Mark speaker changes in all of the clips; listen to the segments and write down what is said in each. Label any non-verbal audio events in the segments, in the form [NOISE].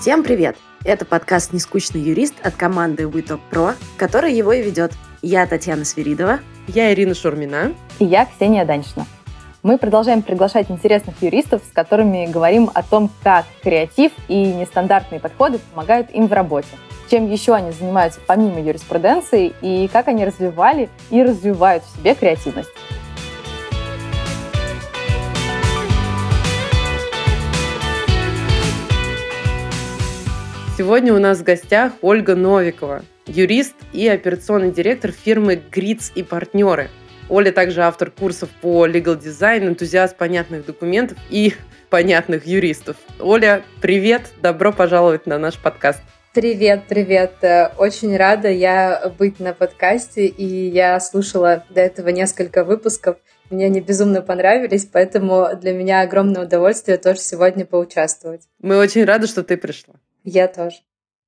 Speaker 1: Всем привет! Это подкаст «Нескучный юрист» от команды WeTalk Pro, который его и ведет. Я Татьяна Свиридова.
Speaker 2: Я Ирина Шурмина.
Speaker 3: И я Ксения Даньшина. Мы продолжаем приглашать интересных юристов, с которыми говорим о том, как креатив и нестандартные подходы помогают им в работе. Чем еще они занимаются помимо юриспруденции и как они развивали и развивают в себе креативность.
Speaker 2: Сегодня у нас в гостях Ольга Новикова, юрист и операционный директор фирмы «Гриц и партнеры». Оля также автор курсов по legal design, энтузиаст понятных документов и понятных юристов. Оля, привет, добро пожаловать на наш подкаст.
Speaker 4: Привет, привет. Очень рада я быть на подкасте, и я слушала до этого несколько выпусков. Мне они безумно понравились, поэтому для меня огромное удовольствие тоже сегодня поучаствовать.
Speaker 2: Мы очень рады, что ты пришла.
Speaker 4: Я тоже.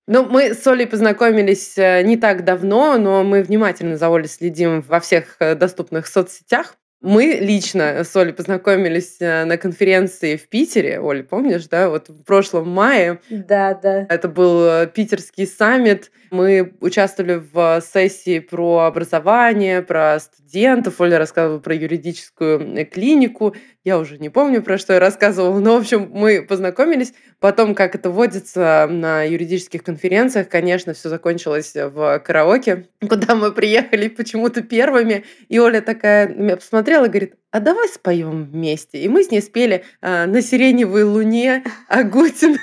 Speaker 2: Ну, мы с Олей познакомились э, не так давно, но мы внимательно за Олей следим во всех э, доступных соцсетях. Мы лично с Олей познакомились э, на конференции в Питере. Оля, помнишь, да? Вот в прошлом мае.
Speaker 4: Да, да.
Speaker 2: Это был питерский саммит. Мы участвовали в сессии про образование, про студентов. Оля рассказывала про юридическую клинику. Я уже не помню, про что я рассказывала, но, в общем, мы познакомились. Потом, как это водится на юридических конференциях, конечно, все закончилось в караоке, [LAUGHS] куда мы приехали почему-то первыми. И Оля такая меня посмотрела и говорит, а давай споем вместе. И мы с ней спели а, «На сиреневой луне» [LAUGHS] Агутин.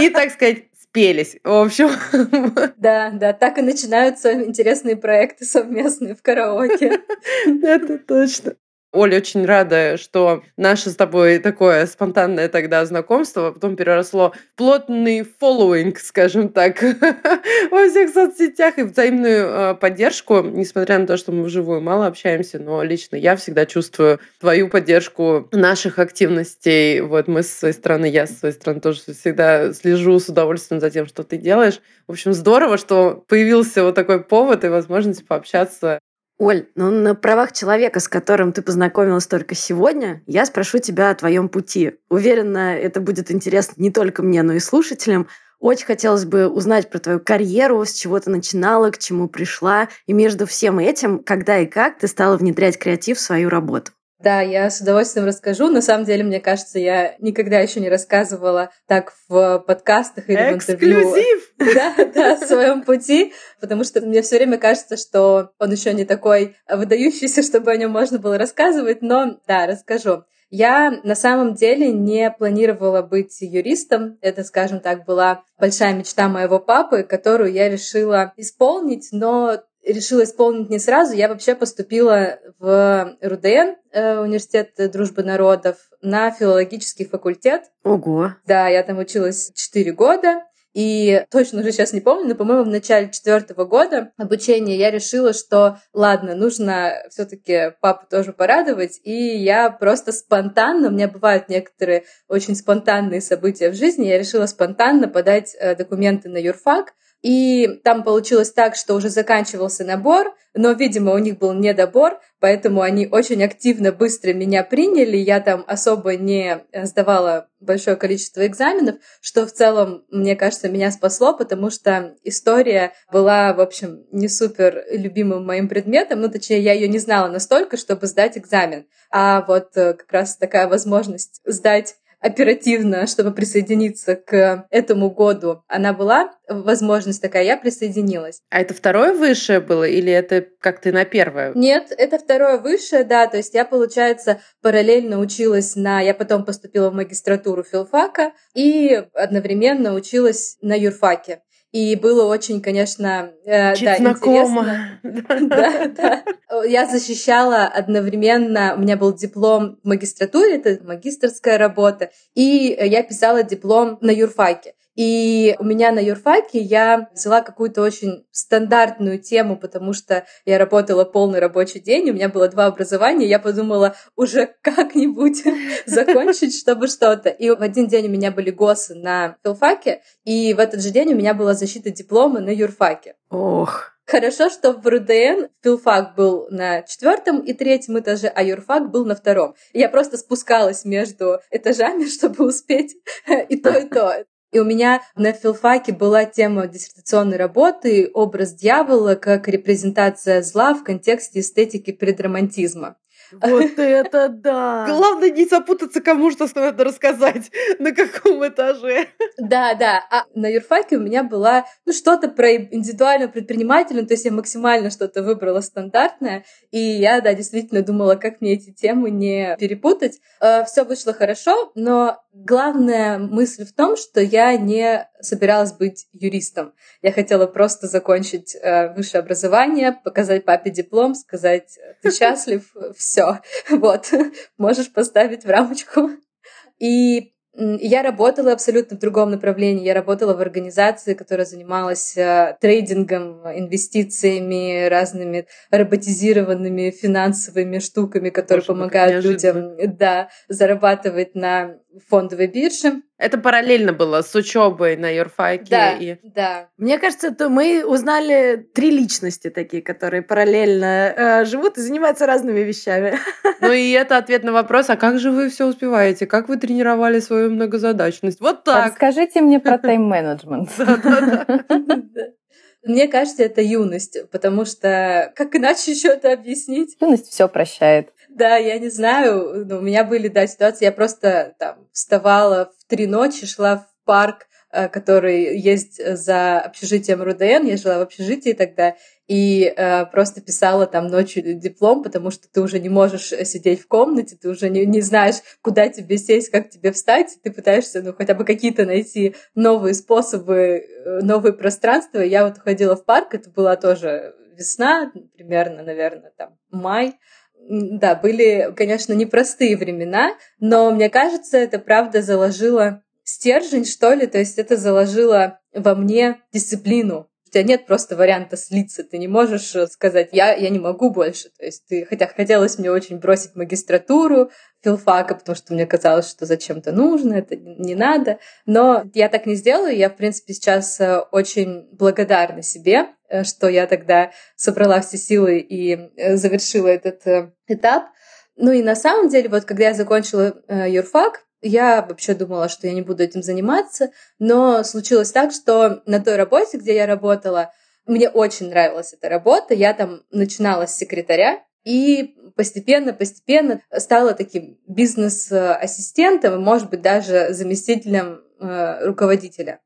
Speaker 2: И, так сказать, спелись. В общем. [LAUGHS]
Speaker 4: Да, да, так и начинаются интересные проекты совместные в караоке.
Speaker 2: Это точно. Оля, очень рада, что наше с тобой такое спонтанное тогда знакомство потом переросло в плотный фоллоуинг, скажем так, [LAUGHS] во всех соцсетях и взаимную э, поддержку, несмотря на то, что мы вживую мало общаемся, но лично я всегда чувствую твою поддержку наших активностей. Вот мы с своей стороны, я с своей стороны тоже всегда слежу с удовольствием за тем, что ты делаешь. В общем, здорово, что появился вот такой повод и возможность пообщаться
Speaker 1: Оль, ну на правах человека, с которым ты познакомилась только сегодня, я спрошу тебя о твоем пути. Уверена, это будет интересно не только мне, но и слушателям. Очень хотелось бы узнать про твою карьеру, с чего ты начинала, к чему пришла, и между всем этим, когда и как ты стала внедрять креатив в свою работу.
Speaker 4: Да, я с удовольствием расскажу. На самом деле, мне кажется, я никогда еще не рассказывала так в подкастах или
Speaker 2: Эксклюзив!
Speaker 4: в интервью. [LAUGHS] Да, да, в своем пути, потому что мне все время кажется, что он еще не такой выдающийся, чтобы о нем можно было рассказывать, но да, расскажу. Я на самом деле не планировала быть юристом. Это, скажем так, была большая мечта моего папы, которую я решила исполнить, но решила исполнить не сразу. Я вообще поступила в РУДН, э, университет дружбы народов, на филологический факультет.
Speaker 1: Ого!
Speaker 4: Да, я там училась 4 года. И точно уже сейчас не помню, но, по-моему, в начале четвертого года обучения я решила, что ладно, нужно все-таки папу тоже порадовать. И я просто спонтанно, у меня бывают некоторые очень спонтанные события в жизни, я решила спонтанно подать э, документы на юрфак, и там получилось так, что уже заканчивался набор, но, видимо, у них был недобор, поэтому они очень активно, быстро меня приняли. Я там особо не сдавала большое количество экзаменов, что в целом, мне кажется, меня спасло, потому что история была, в общем, не супер любимым моим предметом, ну, точнее, я ее не знала настолько, чтобы сдать экзамен. А вот э, как раз такая возможность сдать оперативно, чтобы присоединиться к этому году, она была возможность такая, я присоединилась.
Speaker 2: А это второе высшее было или это как ты на первое?
Speaker 4: Нет, это второе высшее, да, то есть я, получается, параллельно училась на... Я потом поступила в магистратуру филфака и одновременно училась на юрфаке. И было очень, конечно,
Speaker 2: э, да,
Speaker 4: знакомо. интересно. [LAUGHS] Да, да. Я защищала одновременно, у меня был диплом в магистратуре, это магистрская работа, и я писала диплом на юрфаке. И у меня на юрфаке я взяла какую-то очень стандартную тему, потому что я работала полный рабочий день, у меня было два образования, я подумала уже [LAUGHS] как-нибудь [LAUGHS] закончить, чтобы что-то. И в один день у меня были ГОСы на филфаке, и в этот же день у меня была защита диплома на юрфаке.
Speaker 1: Ох.
Speaker 4: Хорошо, что в РУДН филфак был на четвертом и третьем этаже, а юрфак был на втором. Я просто спускалась между этажами, [LAUGHS] чтобы успеть и то, и то. И у меня на филфаке была тема диссертационной работы «Образ дьявола как репрезентация зла в контексте эстетики предромантизма».
Speaker 1: Вот [LAUGHS] это да!
Speaker 2: Главное не запутаться, кому что надо рассказать, [LAUGHS] на каком этаже.
Speaker 4: Да, да. А на юрфаке у меня была ну, что-то про индивидуального предпринимателя, то есть я максимально что-то выбрала стандартное, и я, да, действительно думала, как мне эти темы не перепутать. Э, Все вышло хорошо, но главная мысль в том, что я не собиралась быть юристом. Я хотела просто закончить э, высшее образование, показать папе диплом, сказать, ты [LAUGHS] счастлив, все, [LAUGHS] вот, можешь поставить в рамочку. И я работала абсолютно в другом направлении. Я работала в организации, которая занималась э, трейдингом, инвестициями, разными роботизированными финансовыми штуками, которые Боже, помогают людям да, зарабатывать на фондовой бирже.
Speaker 2: Это параллельно было с учебой на юрфаке.
Speaker 4: Да,
Speaker 2: и...
Speaker 4: да.
Speaker 1: Мне кажется, то мы узнали три личности такие, которые параллельно э, живут и занимаются разными вещами. [LAUGHS]
Speaker 2: Ну и это ответ на вопрос, а как же вы все успеваете? Как вы тренировали свою многозадачность? Вот так.
Speaker 3: Расскажите мне про [LAUGHS] тайм-менеджмент.
Speaker 4: Мне кажется, это юность, потому что как иначе [LAUGHS] еще это объяснить?
Speaker 3: Юность все прощает.
Speaker 4: Да, я не знаю. Но у меня были, да, ситуации. Я просто там вставала в три ночи, шла в парк, э, который есть за общежитием РУДН. Я жила в общежитии тогда. И э, просто писала там ночью диплом, потому что ты уже не можешь сидеть в комнате, ты уже не, не знаешь, куда тебе сесть, как тебе встать, ты пытаешься, ну, хотя бы какие-то найти новые способы, э, новые пространства. Я вот ходила в парк, это была тоже весна, примерно, наверное, там, май, да, были, конечно, непростые времена, но мне кажется, это правда заложило стержень, что ли, то есть это заложило во мне дисциплину. У тебя нет просто варианта слиться, ты не можешь э, сказать, я, я не могу больше. То есть ты, хотя хотелось мне очень бросить магистратуру филфака, потому что мне казалось, что зачем-то нужно, это не надо. Но я так не сделаю, я, в принципе, сейчас э, очень благодарна себе, э, что я тогда собрала все силы и завершила этот этап. Ну и на самом деле, вот когда я закончила юрфак, я вообще думала, что я не буду этим заниматься, но случилось так, что на той работе, где я работала, мне очень нравилась эта работа. Я там начинала с секретаря и постепенно-постепенно стала таким бизнес-ассистентом, может быть, даже заместителем э, руководителя.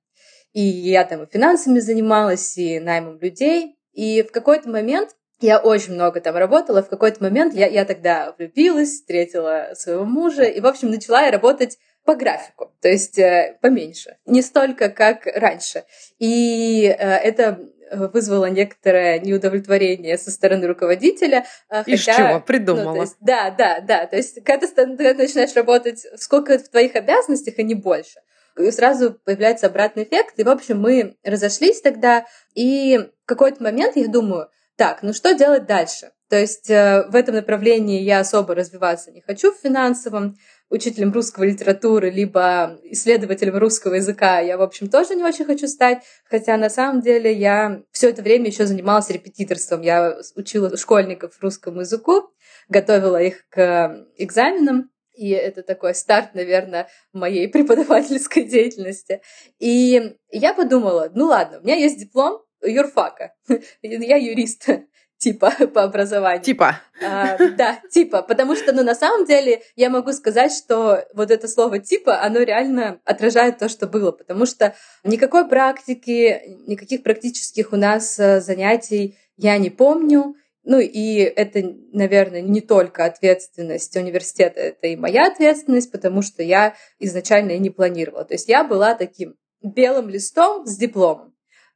Speaker 4: И я там и финансами занималась, и наймом людей. И в какой-то момент я очень много там работала. В какой-то момент я, я тогда влюбилась, встретила своего мужа, и, в общем, начала я работать по графику, то есть э, поменьше, не столько, как раньше. И э, это вызвало некоторое неудовлетворение со стороны руководителя.
Speaker 2: Э, Из хотя, чего? Придумала.
Speaker 4: Ну, есть, да, да, да. То есть, когда ты, когда ты начинаешь работать, сколько в твоих обязанностях, а не больше. И сразу появляется обратный эффект. И, в общем, мы разошлись тогда. И в какой-то момент я думаю, так, ну что делать дальше? То есть э, в этом направлении я особо развиваться не хочу в финансовом. Учителем русской литературы, либо исследователем русского языка я, в общем, тоже не очень хочу стать. Хотя на самом деле я все это время еще занималась репетиторством. Я учила школьников русскому языку, готовила их к экзаменам. И это такой старт, наверное, моей [LAUGHS] преподавательской деятельности. И я подумала, ну ладно, у меня есть диплом, юрфака. [LAUGHS] Я юрист [LAUGHS] типа по образованию.
Speaker 2: Типа.
Speaker 4: А, да, типа, потому что, ну, на самом деле, я могу сказать, что вот это слово типа, оно реально отражает то, что было, потому что никакой практики, никаких практических у нас э, занятий я не помню. Ну и это, наверное, не только ответственность университета, это и моя ответственность, потому что я изначально и не планировала. То есть я была таким белым листом с дипломом.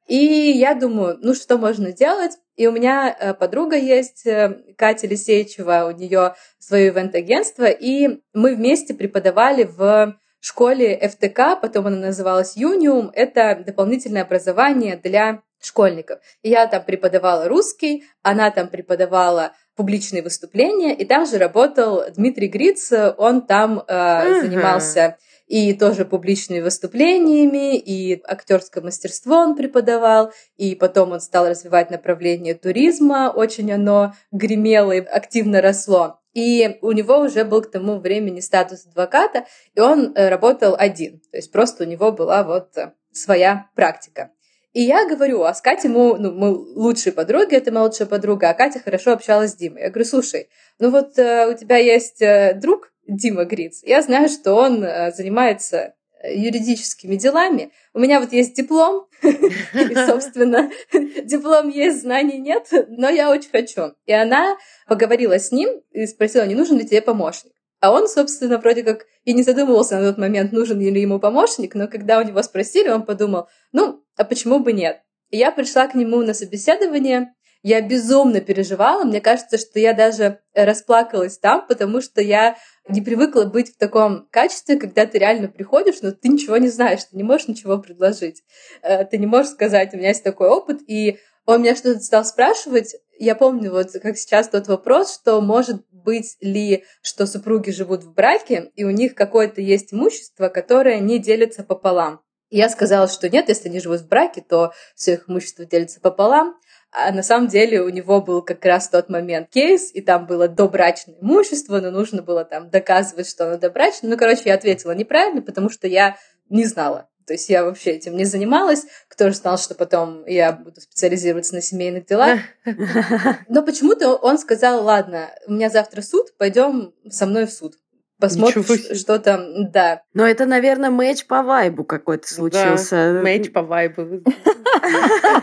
Speaker 4: И я думаю, ну что можно делать? И у меня э, подруга есть, э, Катя Лисеичева, у нее свое ивент-агентство, и мы вместе преподавали в школе ФТК, потом она называлась Юниум, это дополнительное образование для школьников. И я там преподавала русский, она там преподавала публичные выступления, и там же работал Дмитрий Гриц, он там э, uh-huh. занимался и тоже публичными выступлениями, и актерское мастерство он преподавал, и потом он стал развивать направление туризма, очень оно гремело и активно росло. И у него уже был к тому времени статус адвоката, и он э, работал один. То есть просто у него была вот э, своя практика. И я говорю, а с Катей мы, ну, мы лучшие подруги, это моя лучшая подруга, а Катя хорошо общалась с Димой. Я говорю, слушай, ну вот э, у тебя есть э, друг Дима Гриц, я знаю, что он э, занимается юридическими делами. У меня вот есть диплом, [LAUGHS] и, собственно, [LAUGHS] диплом есть, знаний нет, но я очень хочу. И она поговорила с ним и спросила, не нужен ли тебе помощник. А он, собственно, вроде как и не задумывался на тот момент, нужен ли ему помощник, но когда у него спросили, он подумал, ну, а почему бы нет? И я пришла к нему на собеседование, я безумно переживала, мне кажется, что я даже расплакалась там, потому что я не привыкла быть в таком качестве, когда ты реально приходишь, но ты ничего не знаешь, ты не можешь ничего предложить. Э, ты не можешь сказать, у меня есть такой опыт, и он меня что-то стал спрашивать. Я помню вот как сейчас тот вопрос, что может быть ли, что супруги живут в браке, и у них какое-то есть имущество, которое не делится пополам. И я сказала, что нет, если они живут в браке, то все их имущество делится пополам. А на самом деле у него был как раз тот момент кейс, и там было добрачное имущество, но нужно было там доказывать, что оно добрачное. Ну, короче, я ответила неправильно, потому что я не знала. То есть я вообще этим не занималась. Кто же знал, что потом я буду специализироваться на семейных делах. [LAUGHS] Но почему-то он сказал, ладно, у меня завтра суд, пойдем со мной в суд. Посмотрим, что там, да.
Speaker 1: Но это, наверное, матч по вайбу какой-то случился.
Speaker 2: Да, матч по вайбу. [LAUGHS]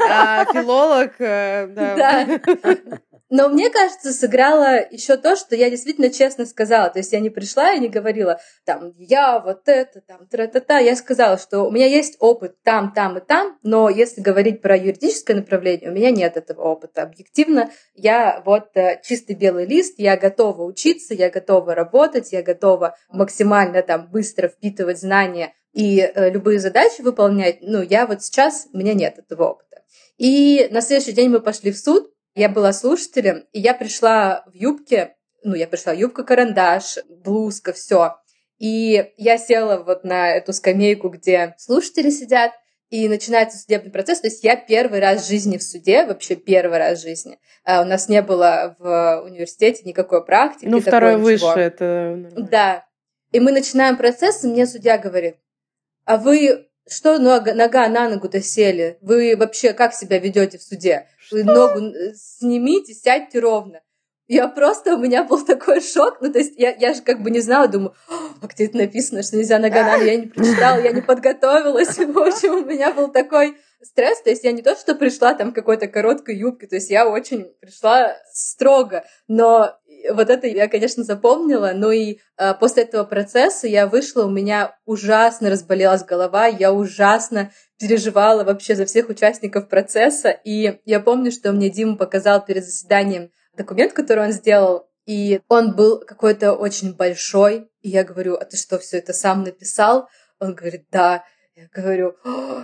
Speaker 2: А, филолог, э,
Speaker 4: да. [LAUGHS] Но мне кажется, сыграло еще то, что я действительно честно сказала. То есть я не пришла и не говорила, там, я вот это, там, тра-та-та. Я сказала, что у меня есть опыт там, там и там, но если говорить про юридическое направление, у меня нет этого опыта. Объективно, я вот э, чистый белый лист, я готова учиться, я готова работать, я готова максимально там быстро впитывать знания и э, любые задачи выполнять. Ну, я вот сейчас, у меня нет этого опыта. И на следующий день мы пошли в суд, я была слушателем, и я пришла в юбке, ну, я пришла юбка-карандаш, блузка, все. И я села вот на эту скамейку, где слушатели сидят, и начинается судебный процесс. То есть я первый раз в жизни в суде, вообще первый раз в жизни. А у нас не было в университете никакой практики.
Speaker 2: Ну, второй выше, это нормально.
Speaker 4: Да. И мы начинаем процесс, и мне судья говорит, а вы что нога, нога на ногу-то сели? Вы вообще как себя ведете в суде? Вы ногу снимите, сядьте ровно. Я просто, у меня был такой шок. Ну, то есть я, я же как бы не знала, думаю, а где это написано, что нельзя нога на ногу? Я не прочитала, я не подготовилась. [LAUGHS] В общем, у меня был такой стресс. То есть я не то, что пришла там какой-то короткой юбке, то есть я очень пришла строго. Но вот это я, конечно, запомнила, но и э, после этого процесса я вышла, у меня ужасно разболелась голова, я ужасно переживала вообще за всех участников процесса, и я помню, что мне Дима показал перед заседанием документ, который он сделал, и он был какой-то очень большой, и я говорю, а ты что, все это сам написал? Он говорит, да. Я говорю,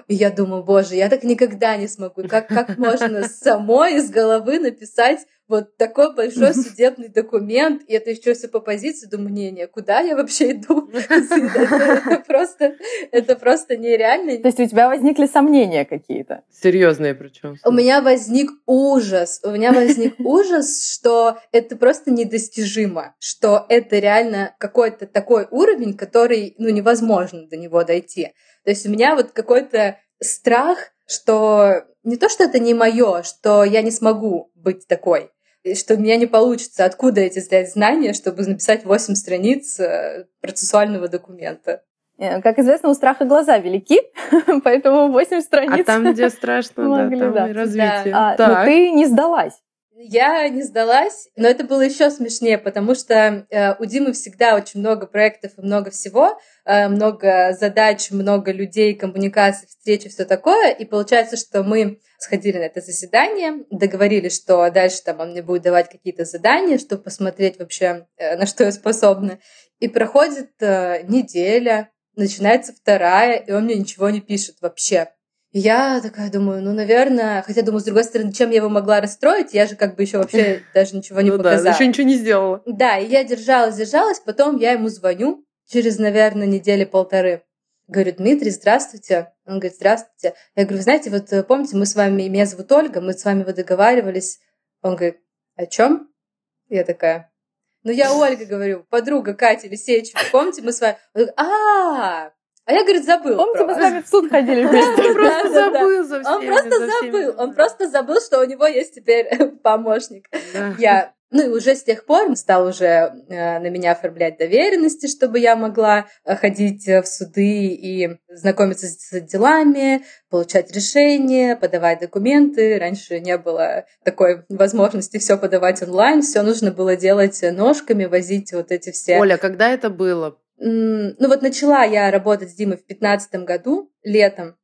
Speaker 4: и я думаю, боже, я так никогда не смогу. Как, как можно [LAUGHS] самой из головы написать вот такой большой судебный документ, и это еще все по позиции, думаю, не, не, куда я вообще иду? [LAUGHS] Это просто, это просто нереально.
Speaker 3: То есть у тебя возникли сомнения какие-то?
Speaker 2: Серьезные причем.
Speaker 4: У меня возник ужас. У меня возник [LAUGHS] ужас, что это просто недостижимо, что это реально какой-то такой уровень, который, ну, невозможно до него дойти. То есть у меня вот какой-то страх, что не то, что это не мое, что я не смогу быть такой, что у меня не получится. Откуда эти взять знания, чтобы написать 8 страниц э, процессуального документа?
Speaker 3: Э, как известно, у страха глаза велики, [LAUGHS] поэтому 8 страниц.
Speaker 2: А там, где страшно, да, там и развитие.
Speaker 3: А, но ты не сдалась.
Speaker 4: Я не сдалась, но это было еще смешнее, потому что э, у Димы всегда очень много проектов и много всего, э, много задач, много людей, коммуникаций, встречи, все такое. И получается, что мы сходили на это заседание, договорились, что дальше там он мне будет давать какие-то задания, чтобы посмотреть вообще, э, на что я способна. И проходит э, неделя, начинается вторая, и он мне ничего не пишет вообще я такая думаю, ну, наверное, хотя думаю, с другой стороны, чем я его могла расстроить, я же как бы еще вообще [LAUGHS] даже ничего не ну показала.
Speaker 2: Да, еще ничего не сделала.
Speaker 4: Да, и я держалась, держалась, потом я ему звоню через, наверное, недели полторы. Говорю, Дмитрий, здравствуйте. Он говорит, здравствуйте. Я говорю, знаете, вот э, помните, мы с вами, меня зовут Ольга, мы с вами вот договаривались. Он говорит, о чем? Я такая, ну я Ольга говорю, подруга Катя Лисеевича, помните, мы с вами... А, а я, говорит, забыл.
Speaker 3: Помните, мы с вами в суд ходили [LAUGHS] вместе?
Speaker 2: Он просто забыл за
Speaker 4: Он просто забыл. Он просто забыл, что у него есть теперь [LAUGHS] помощник. Я ну и уже с тех пор он стал уже э, на меня оформлять доверенности, чтобы я могла э, ходить в суды и знакомиться с делами, получать решения, подавать документы. Раньше не было такой возможности все подавать онлайн, все нужно было делать ножками, возить вот эти все.
Speaker 2: Оля, когда это было?
Speaker 4: Ну вот начала я работать с Димой в 2015 году, летом,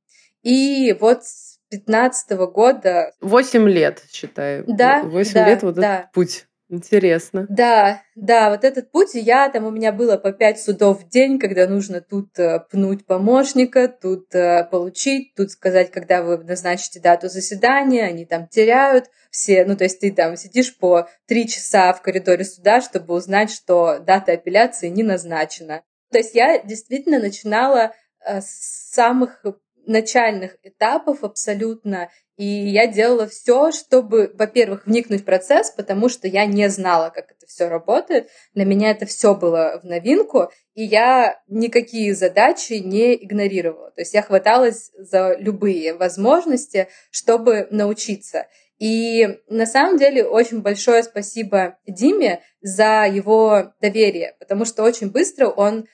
Speaker 4: и вот с 15 года...
Speaker 2: Восемь лет, считаю.
Speaker 4: Да,
Speaker 2: Восемь
Speaker 4: да,
Speaker 2: лет вот
Speaker 4: да.
Speaker 2: этот путь. Интересно.
Speaker 4: Да, да, вот этот путь, я там, у меня было по пять судов в день, когда нужно тут э, пнуть помощника, тут э, получить, тут сказать, когда вы назначите дату заседания, они там теряют все, ну, то есть ты там сидишь по три часа в коридоре суда, чтобы узнать, что дата апелляции не назначена. То есть я действительно начинала э, с самых начальных этапов абсолютно и я делала все, чтобы, во-первых, вникнуть в процесс, потому что я не знала, как это все работает. Для меня это все было в новинку, и я никакие задачи не игнорировала. То есть я хваталась за любые возможности, чтобы научиться. И на самом деле очень большое спасибо Диме за его доверие, потому что очень быстро он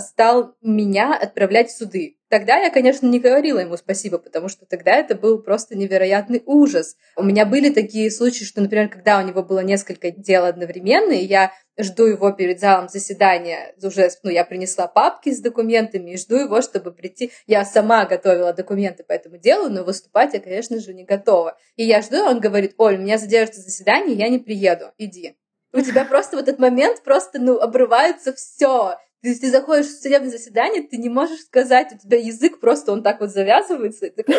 Speaker 4: стал меня отправлять в суды. Тогда я, конечно, не говорила ему спасибо, потому что тогда это был просто невероятный ужас. У меня были такие случаи, что, например, когда у него было несколько дел одновременно, и я жду его перед залом заседания, уже, ну, я принесла папки с документами и жду его, чтобы прийти. Я сама готовила документы по этому делу, но выступать я, конечно же, не готова. И я жду, он говорит, Оль, меня задержится заседание, я не приеду, иди. У тебя просто в этот момент просто, ну, обрывается все ты, ты заходишь в судебное заседание, ты не можешь сказать, у тебя язык просто он так вот завязывается. И, такой,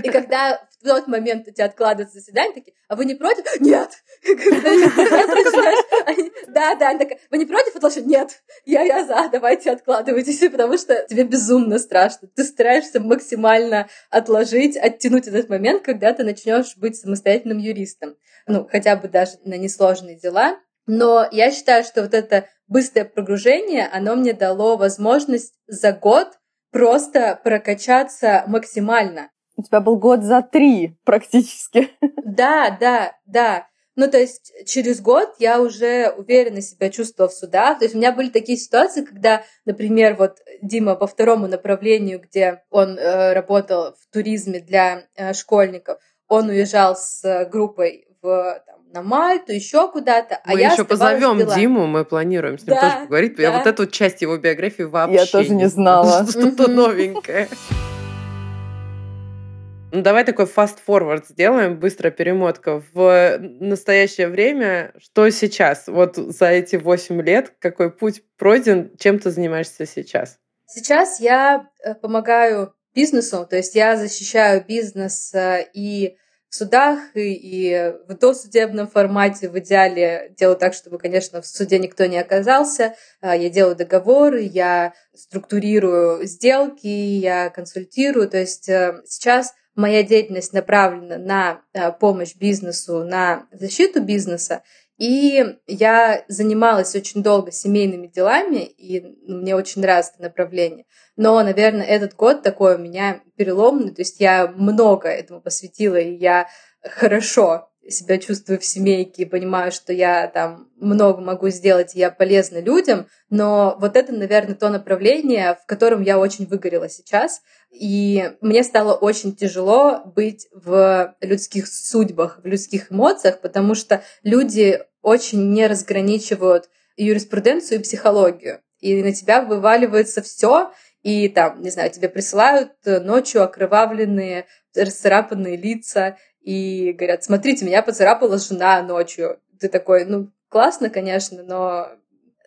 Speaker 4: и когда в тот момент у тебя откладывается заседание, такие, а вы не против? Нет! [LAUGHS] Да, да, вы не против? Лучше нет. Я, я за, давайте откладывайтесь, потому что тебе безумно страшно. Ты стараешься максимально отложить, оттянуть этот момент, когда ты начнешь быть самостоятельным юристом. Ну, хотя бы даже на несложные дела. Но я считаю, что вот это быстрое прогружение, оно мне дало возможность за год просто прокачаться максимально.
Speaker 3: У тебя был год за три практически.
Speaker 4: Да, да, да. Ну, то есть через год я уже уверенно себя чувствовала в судах. То есть у меня были такие ситуации, когда, например, вот Дима по второму направлению, где он э, работал в туризме для э, школьников, он уезжал с группой в на Мальту, еще куда-то.
Speaker 2: А мы
Speaker 4: я
Speaker 2: еще позовем Диму, мы планируем с ним да, тоже поговорить. Да. Я вот эту часть его биографии вообще
Speaker 3: Я тоже не знала. [LAUGHS]
Speaker 2: Что-то новенькое. Ну, давай такой fast-forward сделаем, быстрая перемотка. В настоящее время, что сейчас? Вот за эти 8 лет, какой путь пройден, чем ты занимаешься сейчас?
Speaker 4: Сейчас я э, помогаю бизнесу, то есть я защищаю бизнес э, и в судах и, в досудебном формате в идеале делаю так, чтобы, конечно, в суде никто не оказался. А, я делаю договоры, я структурирую сделки, я консультирую. То есть э, сейчас моя деятельность направлена на э, помощь бизнесу, на защиту бизнеса. И я занималась очень долго семейными делами, и мне очень нравится это направление. Но, наверное, этот год такой у меня переломный, то есть я много этому посвятила, и я хорошо себя чувствую в семейке и понимаю, что я там много могу сделать, и я полезна людям, но вот это, наверное, то направление, в котором я очень выгорела сейчас, и мне стало очень тяжело быть в людских судьбах, в людских эмоциях, потому что люди очень не разграничивают юриспруденцию и психологию. И на тебя вываливается все, и там, не знаю, тебе присылают ночью окровавленные, расцарапанные лица, и говорят, смотрите, меня поцарапала жена ночью. Ты такой, ну, классно, конечно, но...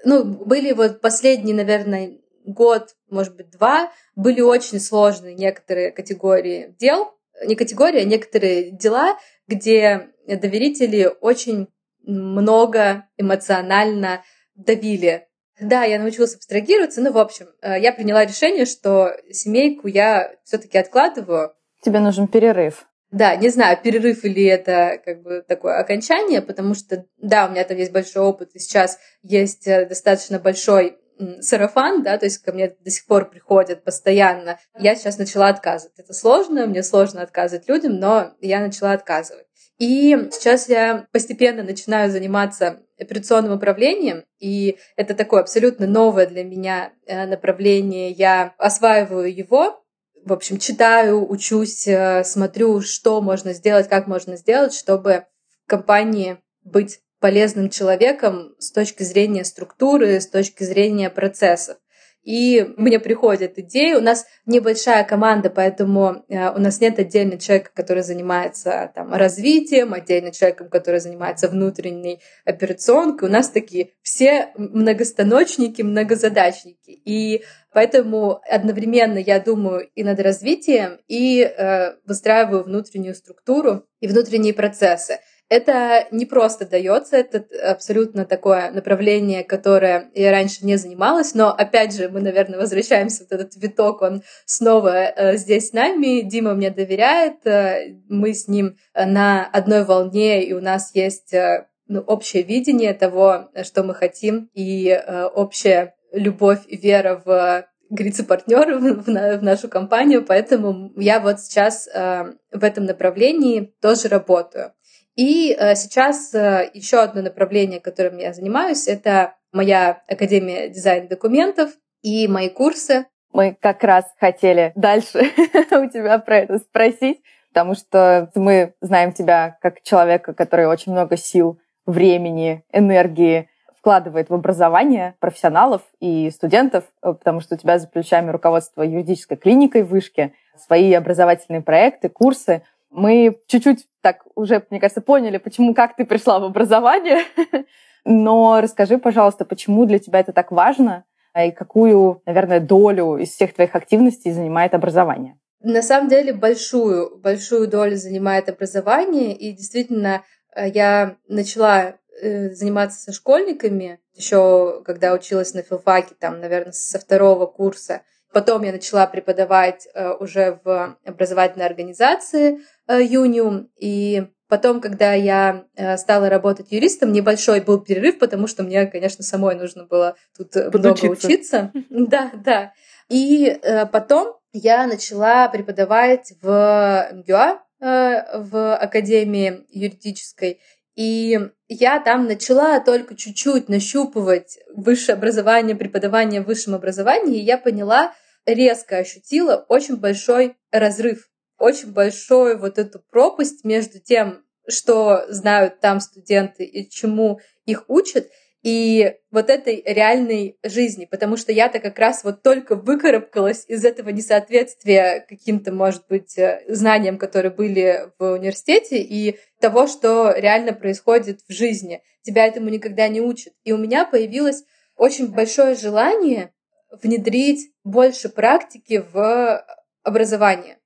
Speaker 4: Ну, были вот последний, наверное, год, может быть, два, были очень сложные некоторые категории дел, не категории, а некоторые дела, где доверители очень много эмоционально давили. Да, я научилась абстрагироваться, но, в общем, э, я приняла решение, что семейку я все таки откладываю.
Speaker 3: Тебе нужен перерыв.
Speaker 4: Да, не знаю, перерыв или это как бы такое окончание, потому что, да, у меня там есть большой опыт, и сейчас есть э, достаточно большой сарафан, да, то есть ко мне до сих пор приходят постоянно. Я сейчас начала отказывать. Это сложно, мне сложно отказывать людям, но я начала отказывать. И сейчас я постепенно начинаю заниматься операционным управлением, и это такое абсолютно новое для меня э, направление. Я осваиваю его, в общем, читаю, учусь, э, смотрю, что можно сделать, как можно сделать, чтобы в компании быть полезным человеком с точки зрения структуры, с точки зрения процессов. И мне приходят идеи. У нас небольшая команда, поэтому э, у нас нет отдельного человека, который занимается там, развитием, отдельно человеком, который занимается внутренней операционкой. У нас такие все многостаночники, многозадачники. И поэтому одновременно я думаю и над развитием, и э, выстраиваю внутреннюю структуру и внутренние процессы. Это не просто дается, это абсолютно такое направление, которое я раньше не занималась, но опять же мы, наверное, возвращаемся, вот этот виток, он снова э, здесь с нами, Дима мне доверяет, э, мы с ним на одной волне, и у нас есть э, ну, общее видение того, что мы хотим, и общая любовь и вера в говорится, партнеры в, в нашу компанию, поэтому я вот сейчас э, в этом направлении тоже работаю. И э, сейчас э, еще одно направление, которым я занимаюсь, это моя Академия дизайн документов и мои курсы.
Speaker 3: Мы как раз хотели дальше [LAUGHS] у тебя про это спросить, потому что мы знаем тебя как человека, который очень много сил, времени, энергии вкладывает в образование профессионалов и студентов, э, потому что у тебя за плечами руководство юридической клиникой в Вышке, свои образовательные проекты, курсы. Мы чуть-чуть так уже, мне кажется, поняли, почему, как ты пришла в образование. [LAUGHS] Но расскажи, пожалуйста, почему для тебя это так важно и какую, наверное, долю из всех твоих активностей занимает образование?
Speaker 4: На самом деле большую, большую долю занимает образование, и действительно э, я начала э, заниматься со школьниками еще когда училась на филфаке, там, наверное, со второго курса. Потом я начала преподавать э, уже в образовательной организации э, Юниум. И потом, когда я э, стала работать юристом, небольшой был перерыв, потому что мне, конечно, самой нужно было тут Подучиться. много учиться. Да, да. И потом я начала преподавать в МГУА, в Академии юридической. И я там начала только чуть-чуть нащупывать высшее образование, преподавание в высшем образовании, и я поняла, резко ощутила очень большой разрыв, очень большой вот эту пропасть между тем, что знают там студенты и чему их учат, и вот этой реальной жизни, потому что я-то как раз вот только выкарабкалась из этого несоответствия каким-то, может быть, э, знаниям, которые были в университете, и того, что реально происходит в жизни. Тебя этому никогда не учат. И у меня появилось очень большое желание внедрить больше практики в образование,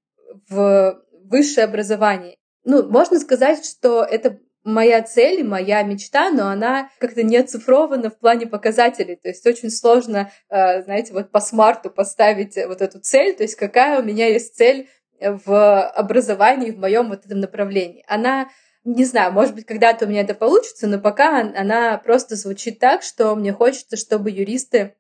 Speaker 4: в высшее образование. Ну, можно сказать, что это моя цель, моя мечта, но она как-то не оцифрована в плане показателей. То есть очень сложно, э, знаете, вот по смарту поставить вот эту цель, то есть какая у меня есть цель в образовании, в моем вот этом направлении. Она не знаю, может быть, когда-то у меня это получится, но пока она просто звучит так, что мне хочется, чтобы юристы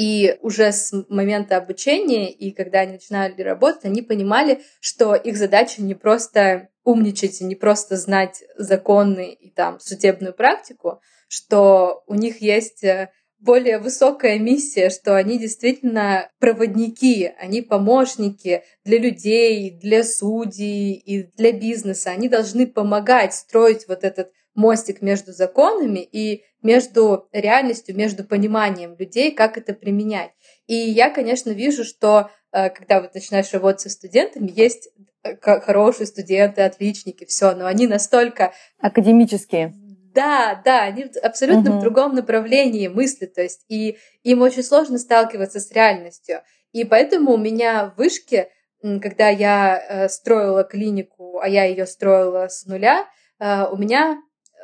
Speaker 4: и уже с момента обучения, и когда они начинали работать, они понимали, что их задача не просто умничать и не просто знать законы и там судебную практику, что у них есть э, более высокая миссия, что они действительно проводники, они помощники для людей, для судей и для бизнеса. Они должны помогать строить вот этот мостик между законами и между реальностью, между пониманием людей, как это применять. И я, конечно, вижу, что э, когда вот начинаешь работать со студентами, есть э, хорошие студенты, отличники, все, но они настолько...
Speaker 3: Академические.
Speaker 4: Да, да, они абсолютно угу. в другом направлении мысли, то есть и им очень сложно сталкиваться с реальностью. И поэтому у меня в вышке, когда я э, строила клинику, а я ее строила с нуля, у меня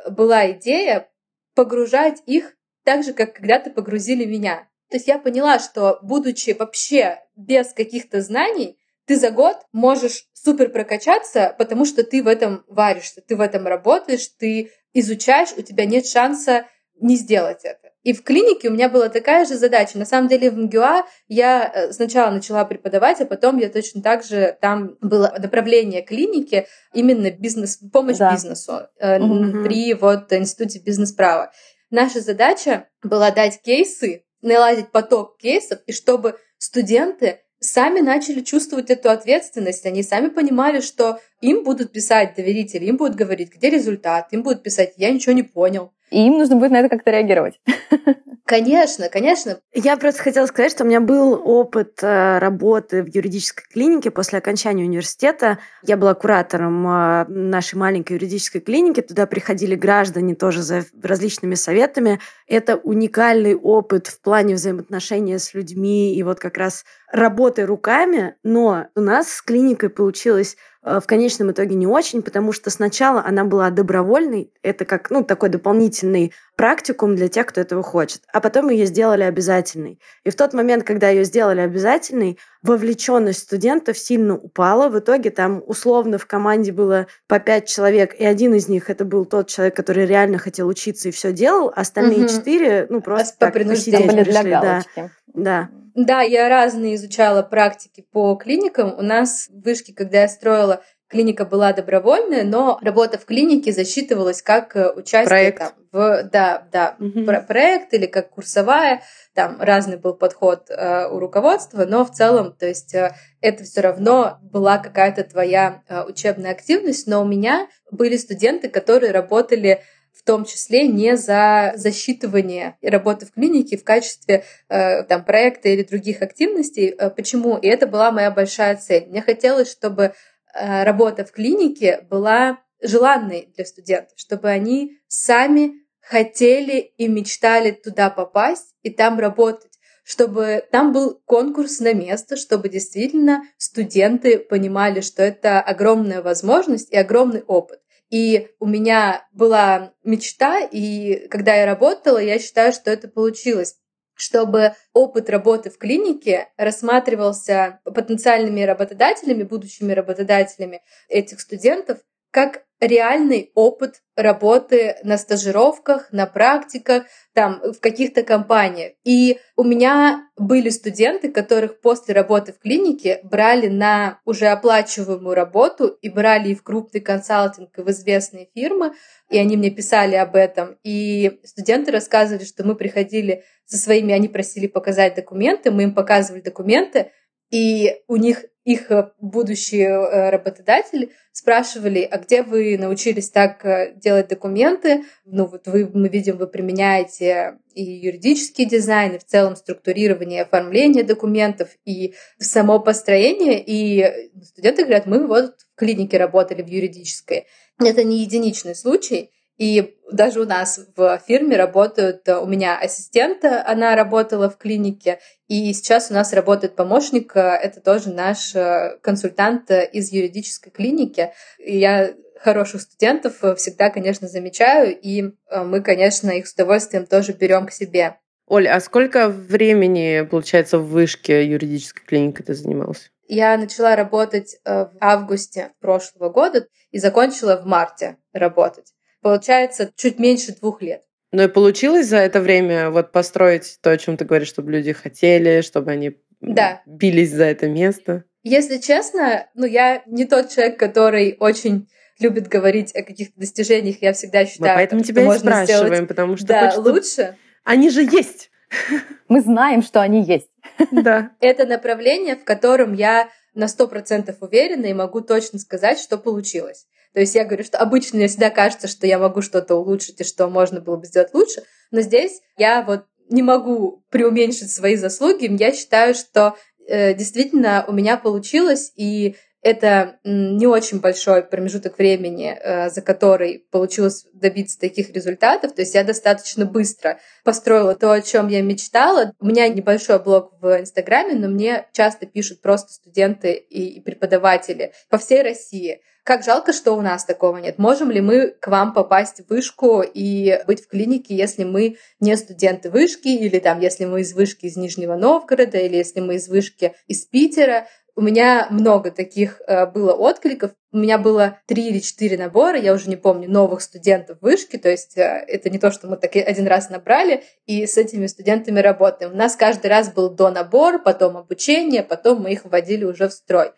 Speaker 4: была идея погружать их так же, как когда-то погрузили меня. То есть я поняла, что будучи вообще без каких-то знаний, ты за год можешь супер прокачаться, потому что ты в этом варишься, ты в этом работаешь, ты изучаешь, у тебя нет шанса не сделать это. И в клинике у меня была такая же задача. На самом деле в МГУА я э, сначала начала преподавать, а потом я точно так же там было направление клиники, именно бизнес, помощь да. бизнесу э, угу. при вот институте бизнес-права. Наша задача была дать кейсы, наладить поток кейсов, и чтобы студенты сами начали чувствовать эту ответственность. Они сами понимали, что им будут писать доверители, им будут говорить, где результат, им будут писать, я ничего не понял.
Speaker 3: И им нужно будет на это как-то реагировать. [LAUGHS]
Speaker 4: Конечно, конечно.
Speaker 1: Я просто хотела сказать, что у меня был опыт э, работы в юридической клинике после окончания университета. Я была куратором э, нашей маленькой юридической клиники. Туда приходили граждане тоже за различными советами. Это уникальный опыт в плане взаимоотношения с людьми и вот как раз работы руками. Но у нас с клиникой получилось Э, в конечном итоге не очень, потому что сначала она была добровольной, это как ну, такой дополнительный практикум для тех, кто этого хочет, а потом ее сделали обязательной. И в тот момент, когда ее сделали обязательной, вовлеченность студентов сильно упала. В итоге там условно в команде было по пять человек, и один из них это был тот человек, который реально хотел учиться и все делал, а остальные четыре, ну просто
Speaker 3: по так, посидеть пришли. Для галочки.
Speaker 1: Да. да.
Speaker 4: Да, я разные изучала практики по клиникам. У нас в вышке, когда я строила, клиника была добровольная, но работа в клинике засчитывалась как э, участие
Speaker 2: проект.
Speaker 4: Там, в да, да, угу. про проект или как курсовая. Там разный был подход э, у руководства, но в целом, то есть э, это все равно была какая-то твоя э, учебная активность. Но у меня были студенты, которые работали в том числе не за засчитывание работы в клинике в качестве э, там, проекта или других активностей. Э, почему? И это была моя большая цель. Мне хотелось, чтобы работа в клинике была желанной для студентов, чтобы они сами хотели и мечтали туда попасть и там работать чтобы там был конкурс на место, чтобы действительно студенты понимали, что это огромная возможность и огромный опыт. И у меня была мечта, и когда я работала, я считаю, что это получилось чтобы опыт работы в клинике рассматривался потенциальными работодателями, будущими работодателями этих студентов как реальный опыт работы на стажировках, на практиках, там, в каких-то компаниях. И у меня были студенты, которых после работы в клинике брали на уже оплачиваемую работу и брали и в крупный консалтинг, и в известные фирмы, и они мне писали об этом. И студенты рассказывали, что мы приходили со своими, они просили показать документы, мы им показывали документы, и у них их э, будущие э, работодатели спрашивали, а где вы научились так э, делать документы? Ну вот вы, мы видим, вы применяете и юридический дизайн, и в целом структурирование, оформление документов, и само построение. И студенты говорят, мы вот в клинике работали в юридической. Это не единичный случай. И даже у нас в фирме работают, у меня ассистент, она работала в клинике, и сейчас у нас работает помощник, это тоже наш э, консультант из юридической клиники. И я хороших студентов всегда, конечно, замечаю, и э, мы, конечно, их с удовольствием тоже берем к себе.
Speaker 2: Оля, а сколько времени, получается, в вышке юридической клиники ты занимался?
Speaker 4: Я начала работать э, в августе прошлого года и закончила в марте работать получается чуть меньше двух лет.
Speaker 2: Ну и получилось за это время вот построить то, о чем ты говоришь, чтобы люди хотели, чтобы они
Speaker 4: да.
Speaker 2: бились за это место?
Speaker 4: Если честно, ну я не тот человек, который очень любит говорить о каких-то достижениях. Я всегда считаю,
Speaker 2: Мы поэтому тебя и спрашиваем, сделать, потому что
Speaker 4: да, лучше.
Speaker 2: Они же есть. [LAUGHS]
Speaker 3: Мы знаем, что они есть. [LAUGHS]
Speaker 2: Да.
Speaker 4: Это направление, в котором я на сто процентов уверена и могу точно сказать, что получилось. То есть я говорю, что обычно мне всегда кажется, что я могу что-то улучшить и что можно было бы сделать лучше, но здесь я вот не могу преуменьшить свои заслуги. Я считаю, что э, действительно у меня получилось, и это не очень большой промежуток времени, э, за который получилось добиться таких результатов. То есть я достаточно быстро построила то, о чем я мечтала. У меня небольшой блог в Инстаграме, но мне часто пишут просто студенты и преподаватели по всей России как жалко, что у нас такого нет. Можем ли мы к вам попасть в вышку и быть в клинике, если мы не студенты вышки, или там, если мы из вышки из Нижнего Новгорода, или если мы из вышки из Питера? У меня много таких э, было откликов. У меня было три или четыре набора, я уже не помню, новых студентов вышки. То есть э, это не то, что мы так один раз набрали и с этими студентами работаем. У нас каждый раз был до набор, потом обучение, потом мы их вводили уже в строй.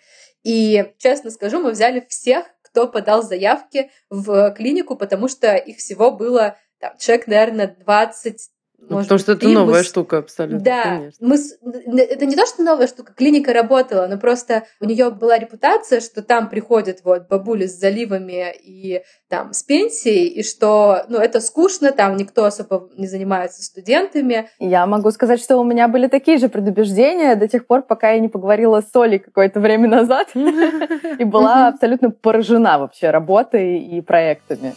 Speaker 4: И, честно скажу, мы взяли всех, кто подал заявки в клинику, потому что их всего было там, человек, наверное, 20
Speaker 2: ну, может, Потому что это новая мы... штука абсолютно.
Speaker 4: Да, конечно. мы это не то, что новая штука, клиника работала, но просто у нее была репутация, что там приходят вот бабули с заливами и там с пенсией, и что ну это скучно, там никто особо не занимается студентами.
Speaker 3: Я могу сказать, что у меня были такие же предубеждения до тех пор, пока я не поговорила с Олей какое-то время назад [LAUGHS] и была абсолютно поражена вообще работой и проектами.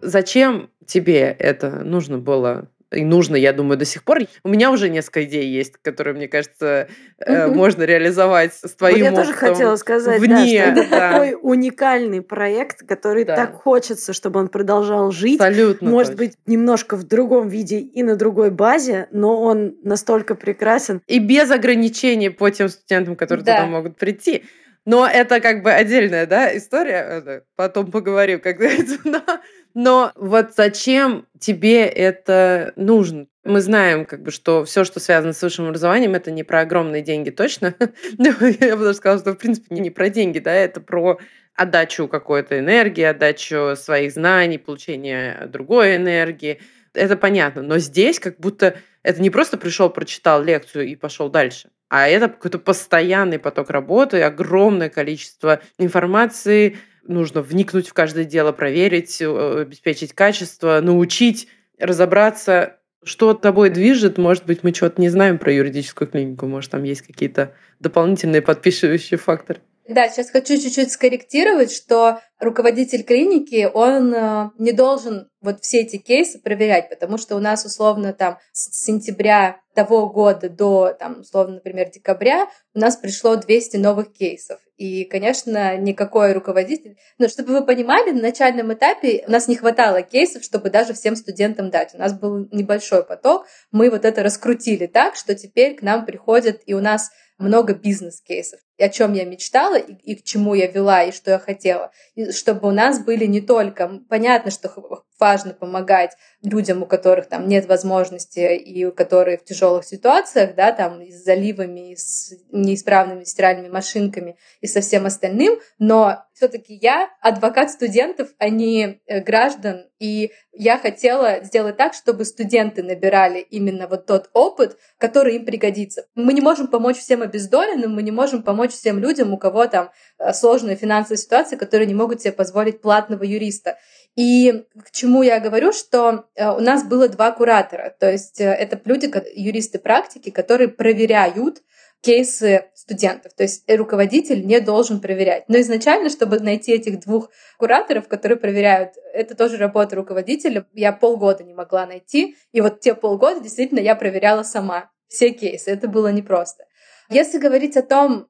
Speaker 2: Зачем тебе это нужно было и нужно, я думаю, до сих пор. У меня уже несколько идей есть, которые, мне кажется, э, можно реализовать с твоим вот
Speaker 1: Я тоже хотела сказать, вне, да, что это да. такой уникальный проект, который да. так хочется, чтобы он продолжал жить.
Speaker 2: Абсолютно.
Speaker 1: Может точно. быть, немножко в другом виде и на другой базе, но он настолько прекрасен.
Speaker 2: И без ограничений по тем студентам, которые да. туда могут прийти. Но это как бы отдельная да, история. Потом поговорим, как говорится. Но но вот зачем тебе это нужно? Мы знаем, как бы, что все, что связано с высшим образованием, это не про огромные деньги точно. [LAUGHS] Я бы даже сказала, что в принципе не про деньги, да, это про отдачу какой-то энергии, отдачу своих знаний, получение другой энергии. Это понятно. Но здесь как будто это не просто пришел, прочитал лекцию и пошел дальше, а это какой-то постоянный поток работы, огромное количество информации, нужно вникнуть в каждое дело, проверить, обеспечить качество, научить, разобраться, что тобой движет. Может быть, мы чего-то не знаем про юридическую клинику, может, там есть какие-то дополнительные подписывающие факторы.
Speaker 4: Да, сейчас хочу чуть-чуть скорректировать, что руководитель клиники, он э, не должен вот все эти кейсы проверять, потому что у нас условно там с сентября того года до, там, условно, например, декабря у нас пришло 200 новых кейсов. И, конечно, никакой руководитель... Но чтобы вы понимали, на начальном этапе у нас не хватало кейсов, чтобы даже всем студентам дать. У нас был небольшой поток. Мы вот это раскрутили так, что теперь к нам приходят, и у нас много бизнес-кейсов о чем я мечтала и, и к чему я вела, и что я хотела. И чтобы у нас были не только... Понятно, что важно помогать людям, у которых там нет возможности и у которых в тяжелых ситуациях, да, там и с заливами, и с неисправными стиральными машинками и со всем остальным, но все-таки я адвокат студентов, а не э, граждан, и я хотела сделать так, чтобы студенты набирали именно вот тот опыт, который им пригодится. Мы не можем помочь всем обездоленным, мы не можем помочь всем людям, у кого там э, сложная финансовая ситуация, которые не могут себе позволить платного юриста. И к чему я говорю, что э, у нас было два куратора, то есть это люди, юристы практики, которые проверяют кейсы студентов. То есть руководитель не должен проверять. Но изначально, чтобы найти этих двух кураторов, которые проверяют, это тоже работа руководителя, я полгода не могла найти. И вот те полгода действительно я проверяла сама все кейсы. Это было непросто. Если говорить о том,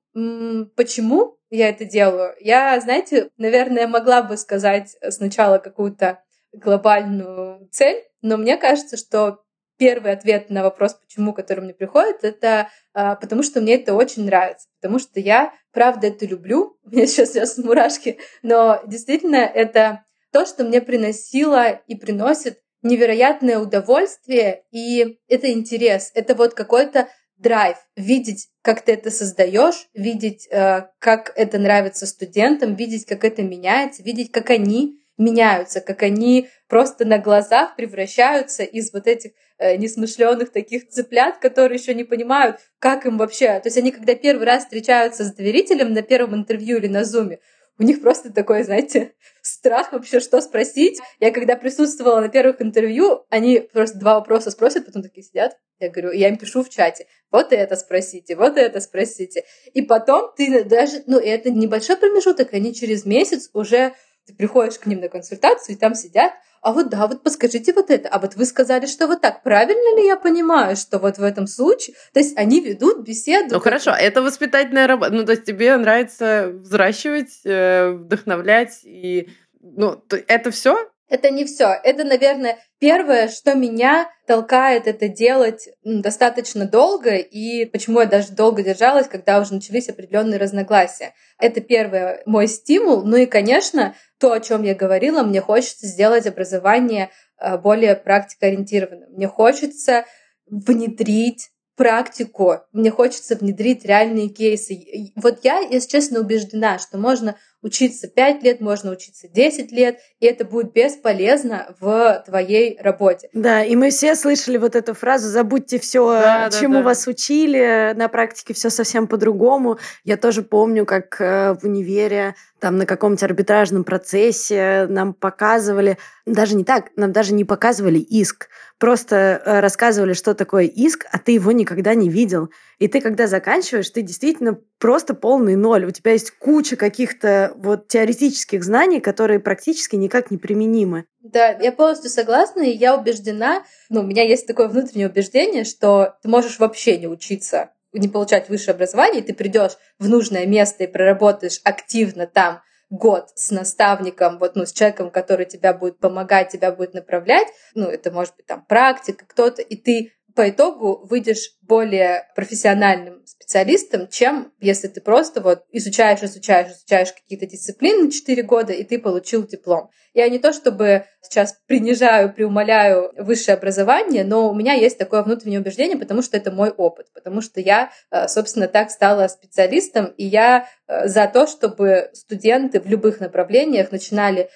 Speaker 4: почему я это делаю, я, знаете, наверное, могла бы сказать сначала какую-то глобальную цель, но мне кажется, что первый ответ на вопрос, почему, который мне приходит, это а, потому что мне это очень нравится, потому что я, правда, это люблю. [LAUGHS] У меня сейчас сейчас мурашки, но действительно это то, что мне приносило и приносит невероятное удовольствие, и это интерес. Это вот какой-то драйв, видеть, как ты это создаешь, видеть, э, как это нравится студентам, видеть, как это меняется, видеть, как они меняются, как они просто на глазах превращаются из вот этих э, несмышленных таких цыплят, которые еще не понимают, как им вообще. То есть они, когда первый раз встречаются с доверителем на первом интервью или на зуме, у них просто такой, знаете, страх вообще, что спросить. Я когда присутствовала на первых интервью, они просто два вопроса спросят, потом такие сидят. Я говорю, я им пишу в чате, вот это спросите, вот это спросите. И потом ты даже, ну, это небольшой промежуток, они через месяц уже ты приходишь к ним на консультацию, и там сидят, а вот да, вот подскажите вот это, а вот вы сказали, что вот так, правильно ли я понимаю, что вот в этом случае, то есть они ведут беседу.
Speaker 2: Ну хорошо, это воспитательная работа, ну то есть тебе нравится взращивать, э, вдохновлять и, ну это все
Speaker 4: это не все. Это, наверное, первое, что меня толкает это делать достаточно долго, и почему я даже долго держалась, когда уже начались определенные разногласия. Это первый мой стимул. Ну и, конечно, то, о чем я говорила, мне хочется сделать образование э, более практикоориентированным. Мне хочется внедрить практику, мне хочется внедрить реальные кейсы. Вот я, если честно, убеждена, что можно учиться 5 лет, можно учиться 10 лет, и это будет бесполезно в твоей работе.
Speaker 1: Да, и мы все слышали вот эту фразу «забудьте все, да, чему да, вас учили, на практике все совсем по-другому». Я тоже помню, как э, в универе там на каком-то арбитражном процессе нам показывали, даже не так, нам даже не показывали иск, просто э, рассказывали, что такое иск, а ты его никогда не видел. И ты, когда заканчиваешь, ты действительно просто полный ноль. У тебя есть куча каких-то вот теоретических знаний, которые практически никак не применимы.
Speaker 4: Да, я полностью согласна, и я убеждена, ну, у меня есть такое внутреннее убеждение, что ты можешь вообще не учиться не получать высшее образование, и ты придешь в нужное место и проработаешь активно там год с наставником, вот, ну, с человеком, который тебя будет помогать, тебя будет направлять, ну, это может быть там практика, кто-то, и ты по итогу выйдешь более профессиональным специалистом, чем если ты просто вот изучаешь, изучаешь, изучаешь какие-то дисциплины 4 года, и ты получил диплом. Я не то чтобы сейчас принижаю, преумоляю высшее образование, но у меня есть такое внутреннее убеждение, потому что это мой опыт, потому что я, э, собственно, так стала специалистом, и я э, за то, чтобы студенты в любых направлениях начинали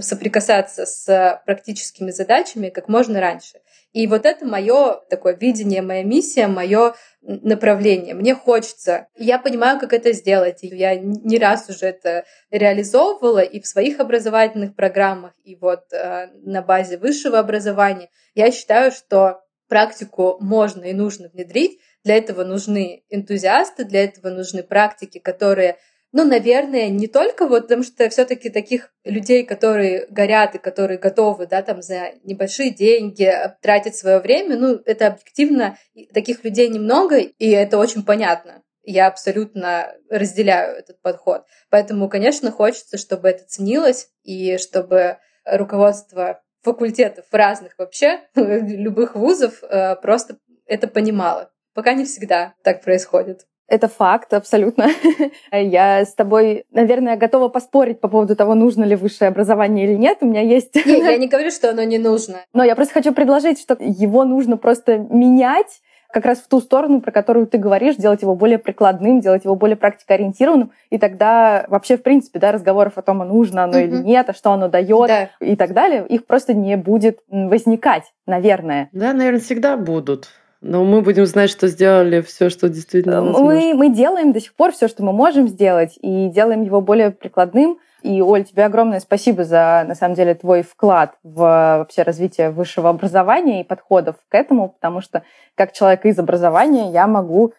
Speaker 4: соприкасаться с практическими задачами как можно раньше. И вот это мое такое видение, моя миссия, мое направление. Мне хочется. Я понимаю, как это сделать. Я не раз уже это реализовывала и в своих образовательных программах, и вот э, на базе высшего образования. Я считаю, что практику можно и нужно внедрить. Для этого нужны энтузиасты, для этого нужны практики, которые ну, наверное, не только вот, потому что все-таки таких людей, которые горят и которые готовы, да, там за небольшие деньги тратить свое время, ну, это объективно, таких людей немного, и это очень понятно. Я абсолютно разделяю этот подход. Поэтому, конечно, хочется, чтобы это ценилось, и чтобы руководство факультетов разных вообще, [LAUGHS] любых вузов, э, просто это понимало. Пока не всегда так происходит.
Speaker 3: Это факт, абсолютно. [LAUGHS] Я с тобой, наверное, готова поспорить по поводу того, нужно ли высшее образование или нет. У меня есть...
Speaker 4: Нет, я [LAUGHS] не говорю, что оно не нужно.
Speaker 3: Но я просто хочу предложить, что его нужно просто менять как раз в ту сторону, про которую ты говоришь, делать его более прикладным, делать его более практикоориентированным, и тогда вообще, в принципе, да, разговоров о том, а нужно оно mm-hmm. или нет, а что оно дает да. и так далее, их просто не будет возникать, наверное.
Speaker 2: Да, наверное, всегда будут. Но мы будем знать, что сделали все, что действительно
Speaker 3: мы, мы делаем до сих пор все, что мы можем сделать, и делаем его более прикладным. И, Оль, тебе огромное спасибо за, на самом деле, твой вклад в вообще развитие высшего образования и подходов к этому, потому что как человек из образования я могу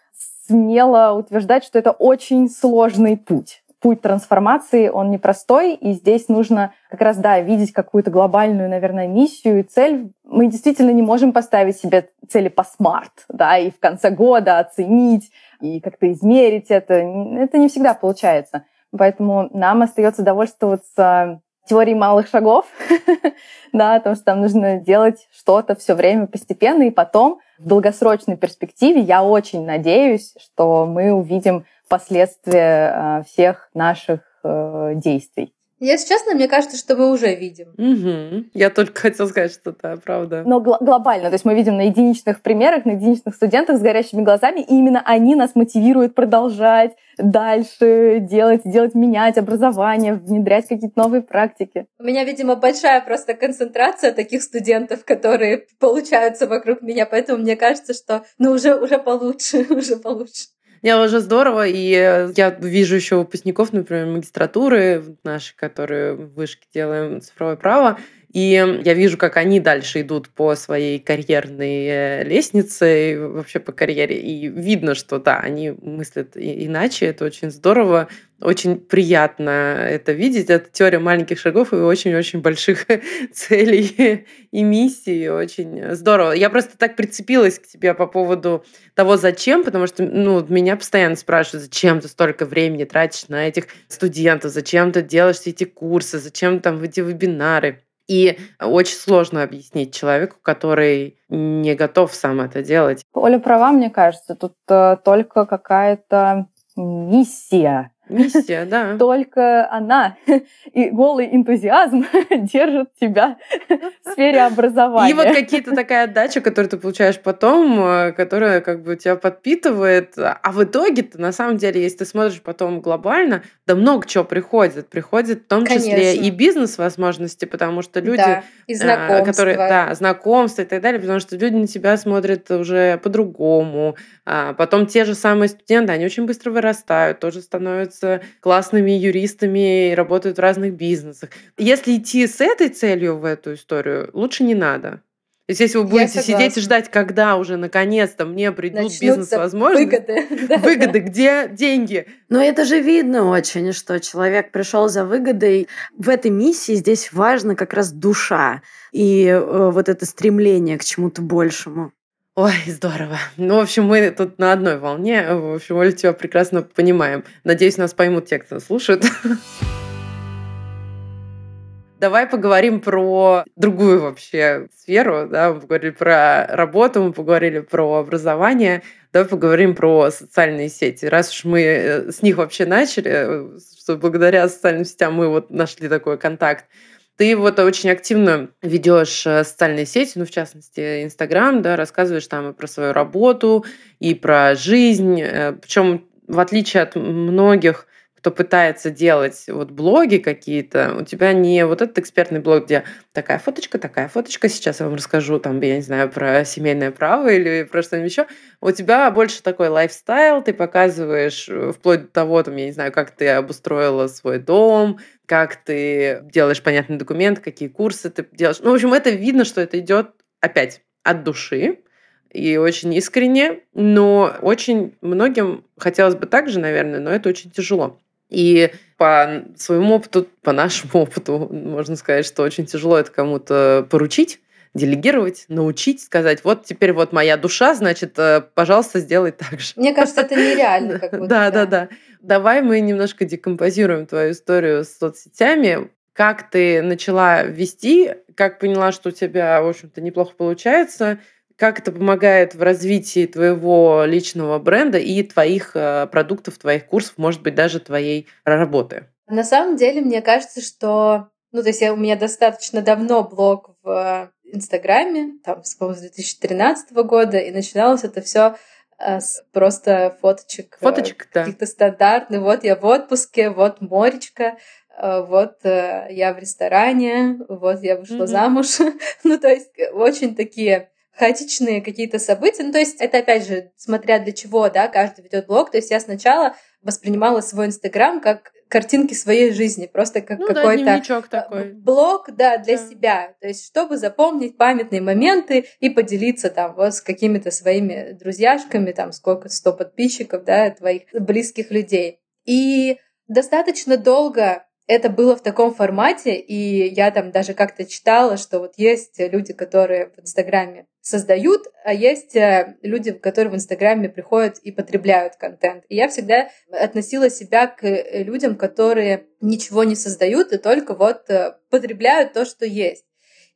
Speaker 3: смело утверждать, что это очень сложный путь путь трансформации, он непростой, и здесь нужно как раз, да, видеть какую-то глобальную, наверное, миссию и цель. Мы действительно не можем поставить себе цели по смарт, да, и в конце года оценить, и как-то измерить это. Это не всегда получается. Поэтому нам остается довольствоваться теорией малых шагов, [LAUGHS] да, о том, что там нужно делать что-то все время постепенно, и потом в долгосрочной перспективе я очень надеюсь, что мы увидим последствия а, всех наших э, действий.
Speaker 4: Если честно, мне кажется, что мы уже видим.
Speaker 2: Угу. Я только хотела сказать, что да, правда.
Speaker 3: Но гл- глобально, то есть мы видим на единичных примерах, на единичных студентах с горящими глазами, и именно они нас мотивируют продолжать дальше делать, делать, менять образование, внедрять какие-то новые практики.
Speaker 4: У меня, видимо, большая просто концентрация таких студентов, которые получаются вокруг меня, поэтому мне кажется, что ну уже, уже получше, [LAUGHS] уже получше.
Speaker 2: Не, уже здорово, и э, я вижу еще выпускников, например, магистратуры наши, которые в вышке делаем цифровое право, и я вижу, как они дальше идут по своей карьерной э, лестнице, вообще по карьере. И видно, что да, они мыслят иначе. Это очень здорово. Очень приятно это видеть. Это теория маленьких шагов и очень-очень больших [LAUGHS] целей и миссий. Очень здорово. Я просто так прицепилась к тебе по поводу того, зачем, потому что ну, меня постоянно спрашивают, зачем ты столько времени тратишь на этих студентов, зачем ты делаешь все эти курсы, зачем там эти вебинары. И очень сложно объяснить человеку, который не готов сам это делать.
Speaker 3: Оля права, мне кажется. Тут э, только какая-то миссия
Speaker 2: Миссия, да. [LAUGHS]
Speaker 3: Только она [LAUGHS] и голый энтузиазм [LAUGHS] держит тебя в сфере образования.
Speaker 2: И вот какие-то такая отдача, которую ты получаешь потом, э, которая как бы тебя подпитывает. А в итоге-то, на самом деле, если ты смотришь потом глобально, да много чего приходит. Приходит в том Конечно. числе и бизнес-возможности, потому что люди, да,
Speaker 4: и знакомства.
Speaker 2: которые, да, знакомства и так далее, потому что люди на тебя смотрят уже по-другому. А потом те же самые студенты, они очень быстро вырастают, тоже становятся становятся классными юристами и работают в разных бизнесах. Если идти с этой целью в эту историю, лучше не надо. То есть, если вы будете сидеть и ждать, когда уже наконец-то мне придут бизнес-возможности, выгоды. [LAUGHS] выгоды, где деньги.
Speaker 1: Но это же видно очень, что человек пришел за выгодой. В этой миссии здесь важна как раз душа и э, вот это стремление к чему-то большему.
Speaker 2: Ой, здорово. Ну, в общем, мы тут на одной волне. В общем, Оля, тебя прекрасно понимаем. Надеюсь, нас поймут те, кто слушает. [LAUGHS] Давай поговорим про другую вообще сферу. Да? Мы поговорили про работу, мы поговорили про образование. Давай поговорим про социальные сети. Раз уж мы э, с них вообще начали, э, что благодаря социальным сетям мы вот нашли такой контакт. Ты вот очень активно ведешь э, социальные сети, ну, в частности, Инстаграм, да, рассказываешь там и про свою работу, и про жизнь. Э, Причем, в отличие от многих кто пытается делать вот блоги какие-то, у тебя не вот этот экспертный блог, где такая фоточка, такая фоточка, сейчас я вам расскажу, там, я не знаю, про семейное право или про что-нибудь еще. У тебя больше такой лайфстайл, ты показываешь э, вплоть до того, там, я не знаю, как ты обустроила свой дом, как ты делаешь понятный документ, какие курсы ты делаешь. Ну, в общем, это видно, что это идет опять от души, и очень искренне, но очень многим хотелось бы так же, наверное, но это очень тяжело. И по своему опыту, по нашему [LAUGHS] опыту, можно сказать, что очень тяжело это кому-то поручить, делегировать, научить, сказать, вот теперь вот моя душа, значит, э, пожалуйста, сделай так же.
Speaker 4: Мне кажется, это нереально. [LAUGHS]
Speaker 2: Как будто, да, да, да. Давай мы немножко декомпозируем твою историю с соцсетями. Как ты начала вести, как поняла, что у тебя, в общем-то, неплохо получается, как это помогает в развитии твоего личного бренда и твоих э, продуктов, твоих курсов, может быть, даже твоей работы?
Speaker 4: На самом деле, мне кажется, что... Ну, то есть я, у меня достаточно давно блог в Инстаграме, там, с 2013 года, и начиналось это все э, с просто фоточек.
Speaker 2: Э, фоточек, да.
Speaker 4: Каких-то стандартных. Вот я в отпуске, вот моречка, вот я в ресторане, вот я вышла mm-hmm. замуж. [LAUGHS] ну, то есть очень такие хаотичные какие-то события. Ну, то есть это, опять же, смотря для чего, да, каждый ведет блог. То есть я сначала воспринимала свой Инстаграм как картинки своей жизни, просто как ну, какой-то
Speaker 2: да, такой.
Speaker 4: блог, да, для да. себя. То есть, чтобы запомнить памятные моменты и поделиться там вот с какими-то своими друзьяшками, там сколько, сто подписчиков, да, твоих близких людей. И достаточно долго это было в таком формате, и я там даже как-то читала, что вот есть люди, которые в Инстаграме создают, а есть э, люди, которые в Инстаграме приходят и потребляют контент. И я всегда относила себя к э, людям, которые ничего не создают и только вот э, потребляют то, что есть.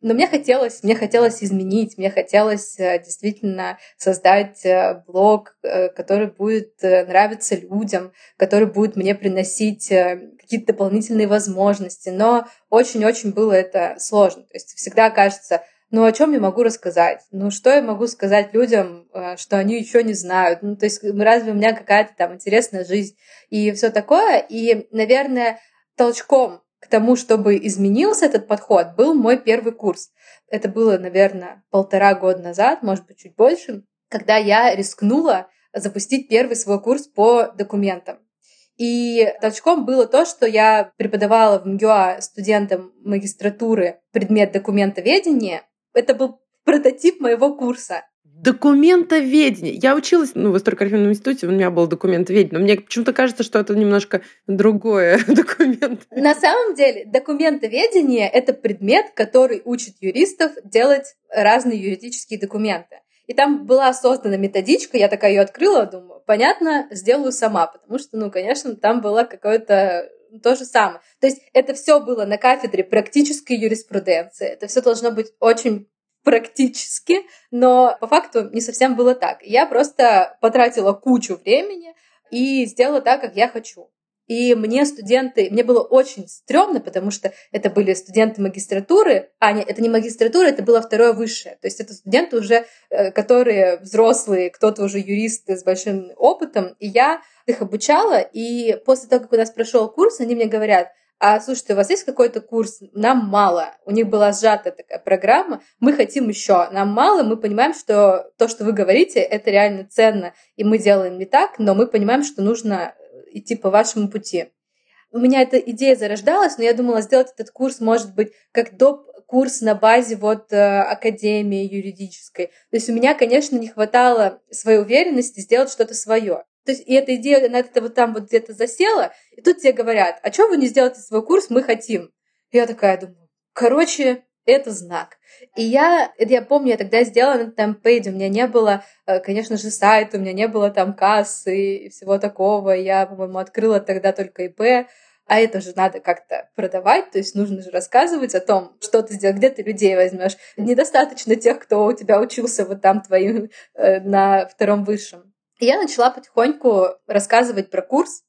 Speaker 4: Но мне хотелось, мне хотелось изменить, мне хотелось э, действительно создать э, блог, э, который будет нравиться людям, который будет мне приносить какие-то дополнительные возможности. Но очень-очень было это сложно. То есть всегда кажется, ну о чем я могу рассказать? Ну что я могу сказать людям, что они еще не знают? Ну то есть разве у меня какая-то там интересная жизнь и все такое? И, наверное, толчком к тому, чтобы изменился этот подход, был мой первый курс. Это было, наверное, полтора года назад, может быть, чуть больше, когда я рискнула запустить первый свой курс по документам. И толчком было то, что я преподавала в МГУА студентам магистратуры предмет документоведения. Это был прототип моего курса
Speaker 2: документоведение. Я училась ну, в историко-архивном институте, у меня был документоведение, но мне почему-то кажется, что это немножко другое [LAUGHS] документ.
Speaker 4: На самом деле, документоведение — это предмет, который учит юристов делать разные юридические документы. И там была создана методичка, я такая ее открыла, думаю, понятно, сделаю сама, потому что, ну, конечно, там было какое-то то же самое. То есть это все было на кафедре практической юриспруденции. Это все должно быть очень практически, но по факту не совсем было так. Я просто потратила кучу времени и сделала так, как я хочу. И мне студенты, мне было очень стрёмно, потому что это были студенты магистратуры, а не, это не магистратура, это было второе высшее. То есть это студенты уже, э, которые взрослые, кто-то уже юристы с большим опытом. И я их обучала, и после того, как у нас прошел курс, они мне говорят, а слушайте, у вас есть какой-то курс? Нам мало. У них была сжатая такая программа. Мы хотим еще. Нам мало. Мы понимаем, что то, что вы говорите, это реально ценно. И мы делаем не так, но мы понимаем, что нужно идти по вашему пути. У меня эта идея зарождалась, но я думала сделать этот курс, может быть, как доп. курс на базе вот э, академии юридической. То есть у меня, конечно, не хватало своей уверенности сделать что-то свое. То есть и эта идея, она это вот там вот где-то засела, и тут тебе говорят, а что вы не сделаете свой курс, мы хотим. Я такая думаю, короче, это знак. И я, я помню, я тогда сделала на темпейде, у меня не было, э, конечно же, сайта, у меня не было там кассы и всего такого. Я, по-моему, открыла тогда только ИП, а это же надо как-то продавать, то есть нужно же рассказывать о том, что ты сделал, где ты людей возьмешь. Недостаточно тех, кто у тебя учился вот там твоим э, на втором высшем. И я начала потихоньку рассказывать про курс,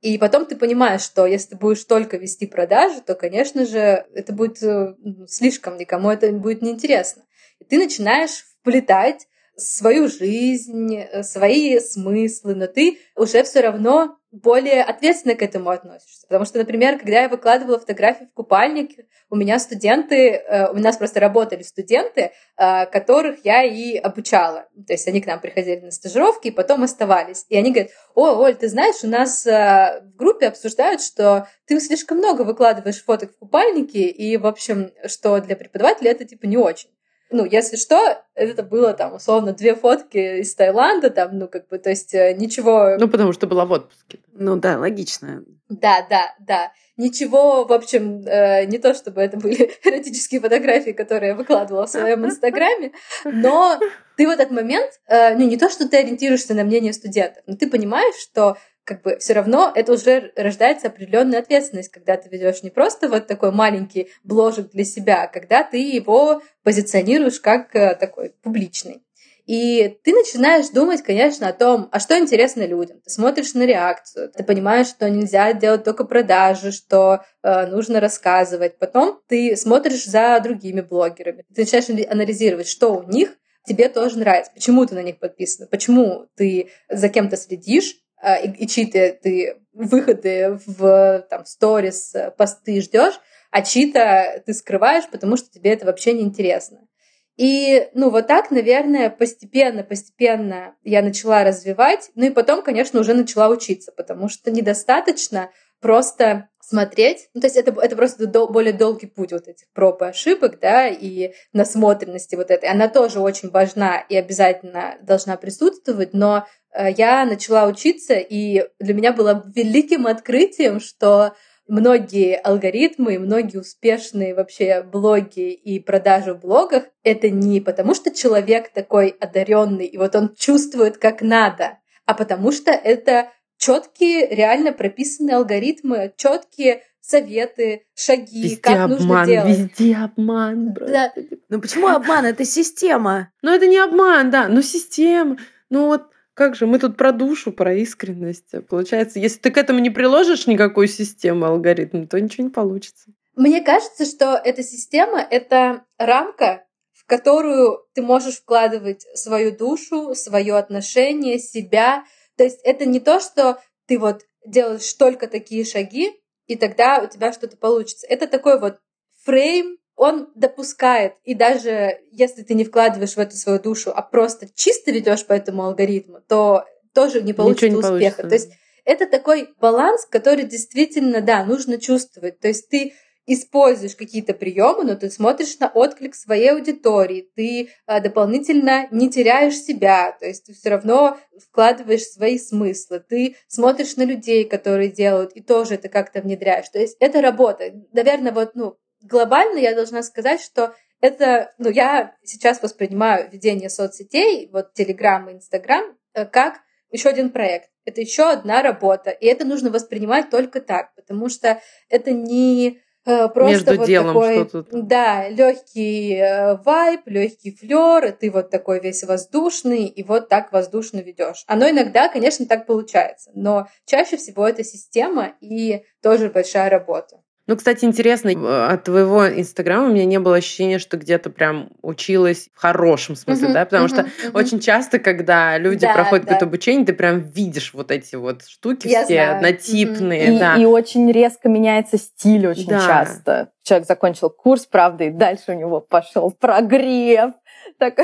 Speaker 4: и потом ты понимаешь, что если ты будешь только вести продажи, то, конечно же, это будет э, слишком никому, это будет неинтересно. И ты начинаешь вплетать свою жизнь, э, свои смыслы, но ты уже все равно более ответственно к этому относишься. Потому что, например, когда я выкладывала фотографии в купальнике, у меня студенты, э, у нас просто работали студенты, э, которых я и обучала. То есть они к нам приходили на стажировки и потом оставались. И они говорят, о, Оль, ты знаешь, у нас в группе обсуждают, что ты слишком много выкладываешь фоток в купальнике, и, в общем, что для преподавателя это типа не очень. Ну, если что, это было там, условно, две фотки из Таиланда, там, ну, как бы, то есть э, ничего...
Speaker 2: Ну, потому что была в отпуске.
Speaker 1: Ну да, логично.
Speaker 4: Да, да, да. Ничего, в общем, э, не то чтобы это были [LAUGHS] эротические фотографии, которые я выкладывала в своем инстаграме, но ты в этот момент, э, ну, не то, что ты ориентируешься на мнение студентов, но ты понимаешь, что как бы все равно это уже рождается определенная ответственность, когда ты ведешь не просто вот такой маленький бложек для себя, а когда ты его позиционируешь как э, такой публичный. И ты начинаешь думать, конечно, о том, а что интересно людям. Ты смотришь на реакцию, ты понимаешь, что нельзя делать только продажи, что э, нужно рассказывать. Потом ты смотришь за другими блогерами. Ты начинаешь анализировать, что у них тебе тоже нравится, почему ты на них подписан, почему ты за кем-то следишь, и, и чьи-то ты выходы в там сторис, э, посты ждешь, а чьи-то ты скрываешь, потому что тебе это вообще не интересно. И, ну, вот так, наверное, постепенно, постепенно я начала развивать. Ну и потом, конечно, уже начала учиться, потому что недостаточно просто смотреть. Ну, то есть это, это просто дол- более долгий путь вот этих проб и ошибок, да, и насмотренности вот этой. Она тоже очень важна и обязательно должна присутствовать, но э, я начала учиться, и для меня было великим открытием, что многие алгоритмы, многие успешные вообще блоги и продажи в блогах — это не потому, что человек такой одаренный, и вот он чувствует как надо, а потому что это четкие, реально прописанные алгоритмы, четкие советы, шаги,
Speaker 2: везде
Speaker 4: как
Speaker 2: обман,
Speaker 4: нужно делать.
Speaker 2: Везде обман, брат.
Speaker 4: Да.
Speaker 1: Ну почему обман? Это система.
Speaker 2: Ну это не обман, да, ну система. Ну вот как же, мы тут про душу, про искренность. Получается, если ты к этому не приложишь никакую систему, алгоритм, то ничего не получится.
Speaker 4: Мне кажется, что эта система — это рамка, в которую ты можешь вкладывать свою душу, свое отношение, себя — то есть это не то, что ты вот делаешь только такие шаги, и тогда у тебя что-то получится. Это такой вот фрейм, он допускает, и даже если ты не вкладываешь в эту свою душу, а просто чисто ведешь по этому алгоритму, то тоже не получится
Speaker 2: не
Speaker 4: успеха.
Speaker 2: получится.
Speaker 4: То есть это такой баланс, который действительно, да, нужно чувствовать. То есть ты используешь какие-то приемы, но ты смотришь на отклик своей аудитории, ты а, дополнительно не теряешь себя, то есть ты все равно вкладываешь свои смыслы, ты смотришь на людей, которые делают, и тоже это как-то внедряешь. То есть это работа. Наверное, вот, ну, глобально я должна сказать, что это, ну, я сейчас воспринимаю ведение соцсетей, вот Телеграм и Инстаграм, э, как еще один проект, это еще одна работа. И это нужно воспринимать только так, потому что это не просто
Speaker 2: Между
Speaker 4: вот
Speaker 2: делом
Speaker 4: такой,
Speaker 2: что-то.
Speaker 4: да, легкий э, вайб, легкий флер, и ты вот такой весь воздушный, и вот так воздушно ведешь. Оно иногда, конечно, так получается, но чаще всего это система и тоже большая работа.
Speaker 2: Ну, кстати, интересно, э, от твоего инстаграма у меня не было ощущения, что где-то прям училась в хорошем смысле,
Speaker 4: Мгм,
Speaker 2: да, потому
Speaker 4: мгм,
Speaker 2: что
Speaker 4: мгм.
Speaker 2: очень часто, когда люди
Speaker 4: Да,
Speaker 2: проходят
Speaker 4: да.
Speaker 2: какое-то обучение, ты прям видишь вот эти вот штуки
Speaker 4: Я
Speaker 2: все
Speaker 4: знаю.
Speaker 2: однотипные,
Speaker 3: И,
Speaker 2: да.
Speaker 3: и очень резко меняется стиль очень
Speaker 2: Да.
Speaker 3: часто. Человек закончил курс, правда, и дальше у него пошел прогрев. Так,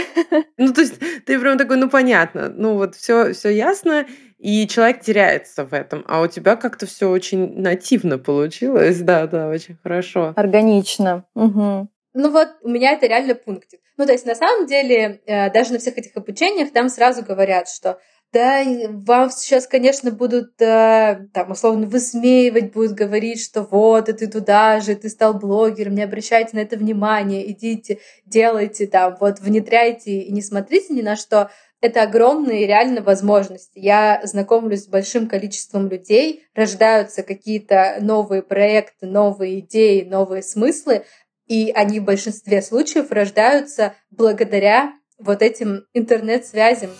Speaker 2: Ну, то есть ты прям такой, ну, понятно, ну, вот все, все ясно, и человек теряется в этом, а у тебя как-то все очень нативно получилось, да, да, очень хорошо.
Speaker 3: органично. Мгм.
Speaker 4: Ну вот, у меня это реально пунктик. Ну, то есть, на самом деле, э, даже на всех этих обучениях там сразу говорят, что да, вам сейчас, конечно, будут э, там условно высмеивать, будут говорить, что вот, и ты туда же, ты стал блогером, не обращайте на это внимания, идите, делайте там, вот, внедряйте и не смотрите ни на что. Это огромные реально возможности. Я знакомлюсь с большим количеством людей, рождаются какие-то новые проекты, новые идеи, новые смыслы, и они в большинстве случаев рождаются благодаря вот этим интернет-связям.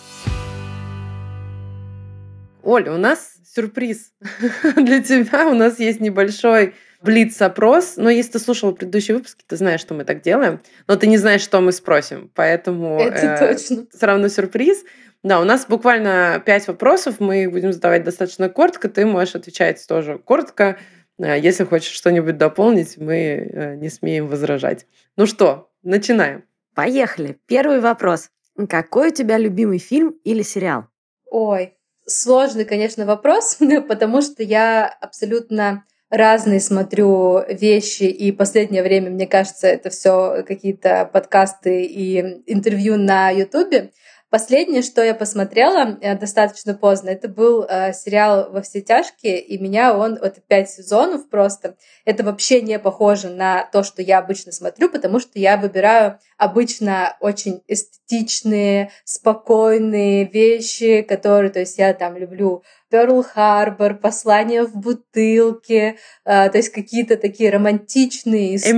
Speaker 2: Оля, у нас сюрприз [LAUGHS] для тебя. У нас есть небольшой блиц-опрос. Но если ты слушала предыдущие выпуски, ты знаешь, что мы так делаем. Но ты не знаешь, что мы спросим. Поэтому
Speaker 4: Это точно.
Speaker 2: все равно сюрприз. Да, у нас буквально пять вопросов. Мы их будем задавать достаточно коротко. Ты можешь отвечать тоже коротко. Э, Если хочешь что-нибудь дополнить, мы э, не смеем возражать. Ну что, начинаем.
Speaker 1: Поехали. Первый вопрос. Какой у тебя любимый фильм или сериал?
Speaker 4: Ой, сложный, конечно, вопрос, [LAUGHS] потому что я абсолютно разные смотрю вещи, и последнее время, мне кажется, это все какие-то подкасты и интервью на Ютубе. Последнее, что я посмотрела э, достаточно поздно, это был э, сериал «Во все тяжкие», и меня он, вот пять сезонов просто, это вообще не похоже на то, что я обычно смотрю, потому что я выбираю обычно очень эстетичные, спокойные вещи, которые, то есть я там люблю Перл Харбор, послание в бутылке, э, то есть какие-то такие романтичные истории.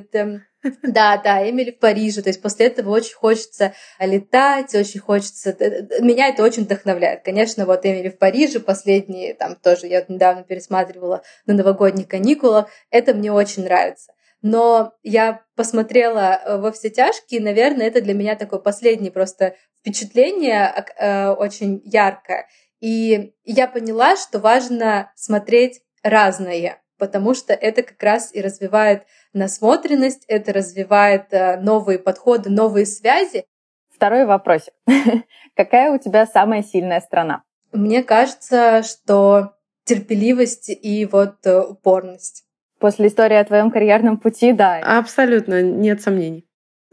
Speaker 4: там. Да, да, Эмили в Париже. То есть после этого очень хочется летать, очень хочется... Меня это очень вдохновляет. Конечно, вот Эмили в Париже, последние, там тоже я недавно пересматривала на новогодних каникулах. Это мне очень нравится. Но я посмотрела э, во все тяжкие, и, наверное, это для меня такое последнее просто впечатление э, очень яркое. И я поняла, что важно смотреть разное, потому что это как раз и развивает насмотренность, это развивает э, новые подходы, новые связи.
Speaker 3: Второй вопросик. [LAUGHS] Какая у тебя самая сильная страна?
Speaker 4: Мне кажется, что терпеливость и вот э, упорность.
Speaker 3: После истории о твоем карьерном пути, да.
Speaker 2: Абсолютно, нет сомнений.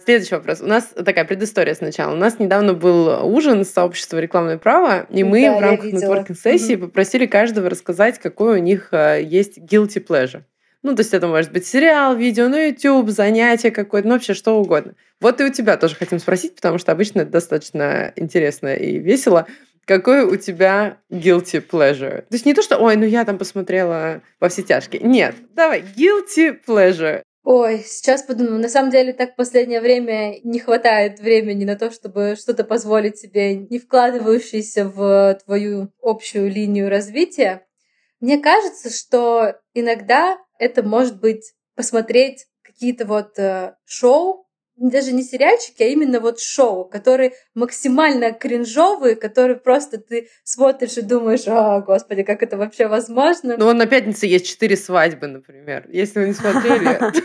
Speaker 2: Следующий вопрос. У нас такая предыстория сначала. У нас недавно был ужин с сообщества рекламное право, и мы
Speaker 4: Да,
Speaker 2: в рамках нетворкинг-сессии попросили каждого рассказать, какой у них э, есть guilty pleasure. Ну, то есть это может быть сериал, видео на YouTube, занятие какое-то, ну, вообще что угодно. Вот и у тебя тоже хотим спросить, потому что обычно это достаточно интересно и весело. Какой у тебя guilty pleasure? То есть не то, что, ой, ну я там посмотрела во все тяжкие. Нет, давай, guilty pleasure.
Speaker 4: Ой, сейчас подумаю, на самом деле так в последнее время не хватает времени на то, чтобы что-то позволить себе, не вкладывающееся в твою общую линию развития. Мне кажется, что иногда это может быть посмотреть какие-то вот э, шоу, даже не сериальчики, а именно вот шоу, которые максимально кринжовые, которые просто ты смотришь и думаешь, о, господи, как это вообще возможно.
Speaker 2: Ну, на пятнице есть четыре свадьбы, например. Если вы не смотрели. [LAUGHS]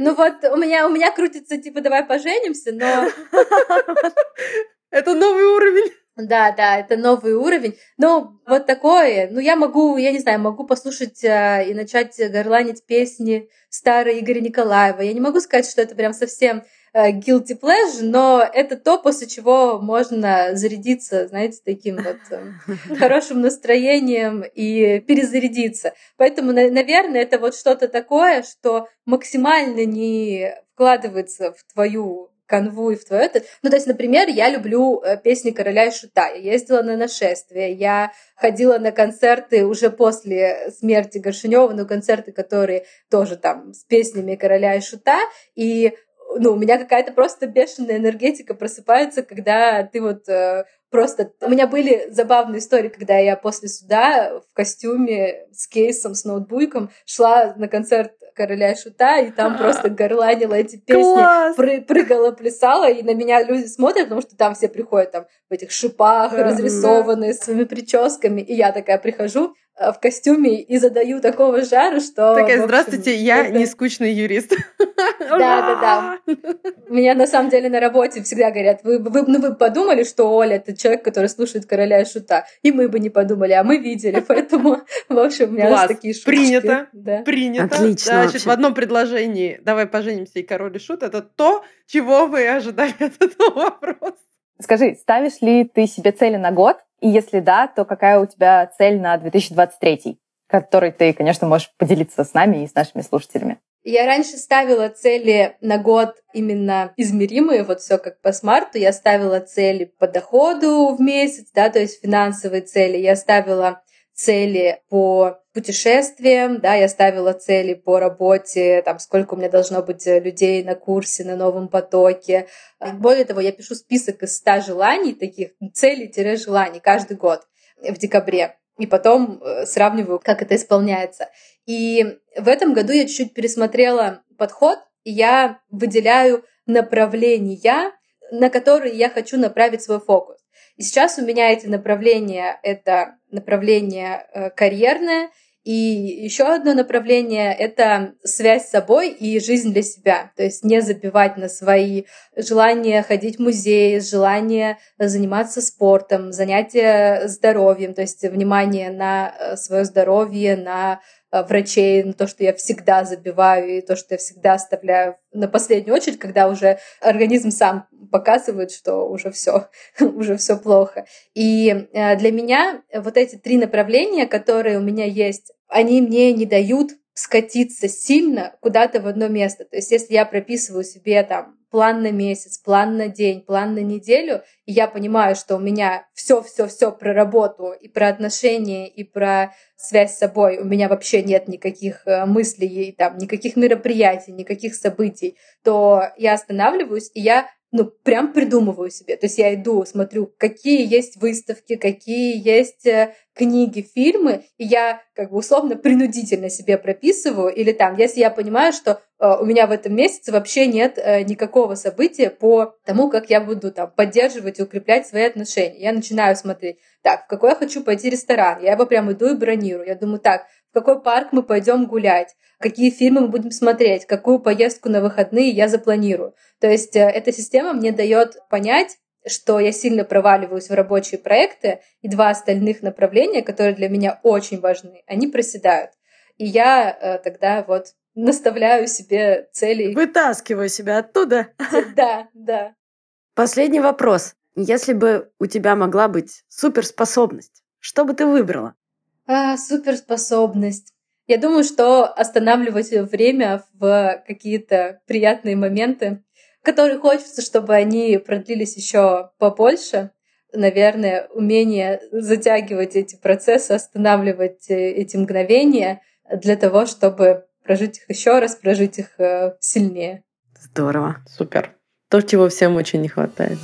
Speaker 4: Ну вот у меня, у меня крутится типа давай поженимся, но [LAUGHS]
Speaker 2: Это новый уровень.
Speaker 4: Да, да, это новый уровень. Ну, вот такое. Ну, я могу, я не знаю, могу послушать э, и начать горланить песни старые Игоря Николаева. Я не могу сказать, что это прям совсем э, guilty pleasure, но это то, после чего можно зарядиться, знаете, таким вот э, [LAUGHS] хорошим настроением и перезарядиться. Поэтому, на- наверное, это вот что-то такое, что максимально не вкладывается в твою канву и в твое это. Ну, то есть, например, я люблю э, песни короля и шута. Я ездила на нашествие, я ходила на концерты уже после смерти Горшинева, но концерты, которые тоже там с песнями короля и шута. И ну, у меня какая-то просто бешеная энергетика просыпается, когда ты вот э, просто... У меня были забавные истории, когда я после суда в костюме с кейсом, с ноутбуком шла на концерт короля шута, и там [LAUGHS] просто горланила эти песни, пры прыгала, плясала, и на меня люди смотрят, потому что там все приходят там в этих шипах, разрисованные, своими прическами, и я такая прихожу, Э, в костюме и задаю такого жара, что...
Speaker 2: Такая, общем, здравствуйте, я это... не скучный юрист. [LAUGHS]
Speaker 4: Да, да, да. [LAUGHS] Меня на самом деле на работе всегда говорят, вы, вы, ну, вы подумали, что Оля это человек, который слушает короля и шута. И мы бы не подумали, а мы видели. Поэтому, [LAUGHS] в общем, у меня Класс. такие шутки.
Speaker 2: Принято. Да. Принято. Отлично. Значит, вообще. в одном предложении «Давай поженимся» и «Король и шут» — это то, чего вы ожидали [LAUGHS] от этого вопроса.
Speaker 3: Скажи, ставишь ли ты себе цели на год? И если да, то какая у тебя цель на 2023, которой ты, конечно, можешь поделиться с нами и с нашими слушателями?
Speaker 4: Я раньше ставила цели на год именно измеримые, вот все как по смарту. Я ставила цели по доходу в месяц, да, то есть финансовые цели. Я ставила цели по путешествиям, да, я ставила цели по работе, там, сколько у меня должно быть э, людей на курсе, на новом потоке. Более того, я пишу список из 100 желаний, таких целей-желаний каждый год в декабре. И потом э, сравниваю, как это исполняется. И в этом году я чуть-чуть пересмотрела подход, и я выделяю направления, на которые я хочу направить свой фокус. И сейчас у меня эти направления — это направление э, карьерное, и еще одно направление — это связь с собой и жизнь для себя. То есть не забивать на свои желания ходить в музей, желание заниматься спортом, занятия здоровьем, то есть внимание на э, свое здоровье, на Э, врачей, на то, что я всегда забиваю, и то, что я всегда оставляю на последнюю очередь, когда уже организм сам показывает, что уже все, [LAUGHS] уже все плохо. И э, для меня вот эти три направления, которые у меня есть, они мне не дают скатиться сильно куда-то в одно место. То есть если я прописываю себе там план на месяц, план на день, план на неделю, и я понимаю, что у меня все-все-все про работу и про отношения и про связь с собой, у меня вообще нет никаких э, мыслей, там, никаких мероприятий, никаких событий, то я останавливаюсь, и я ну, прям придумываю себе. То есть я иду, смотрю, какие есть выставки, какие есть э, книги, фильмы, и я как бы условно принудительно себе прописываю. Или там, если я понимаю, что э, у меня в этом месяце вообще нет э, никакого события по тому, как я буду там поддерживать и укреплять свои отношения. Я начинаю смотреть, так, в какой я хочу пойти ресторан. Я его прям иду и бронирую. Я думаю, так, в какой парк мы пойдем гулять, какие фильмы мы будем смотреть, какую поездку на выходные я запланирую. То есть э, эта система мне дает понять, что я сильно проваливаюсь в рабочие проекты, и два остальных направления, которые для меня очень важны, они проседают. И я э, тогда вот наставляю себе цели.
Speaker 1: Вытаскиваю себя оттуда.
Speaker 4: Да, да.
Speaker 1: Последний вопрос. Если бы у тебя могла быть суперспособность, что бы ты выбрала?
Speaker 4: А, суперспособность. Я думаю, что останавливать время в какие-то приятные моменты, которые хочется, чтобы они продлились еще побольше. Наверное, умение затягивать эти процессы, останавливать э, эти мгновения для того, чтобы прожить их еще раз, прожить их э, сильнее.
Speaker 1: Здорово.
Speaker 2: Супер. То, чего всем очень не хватает.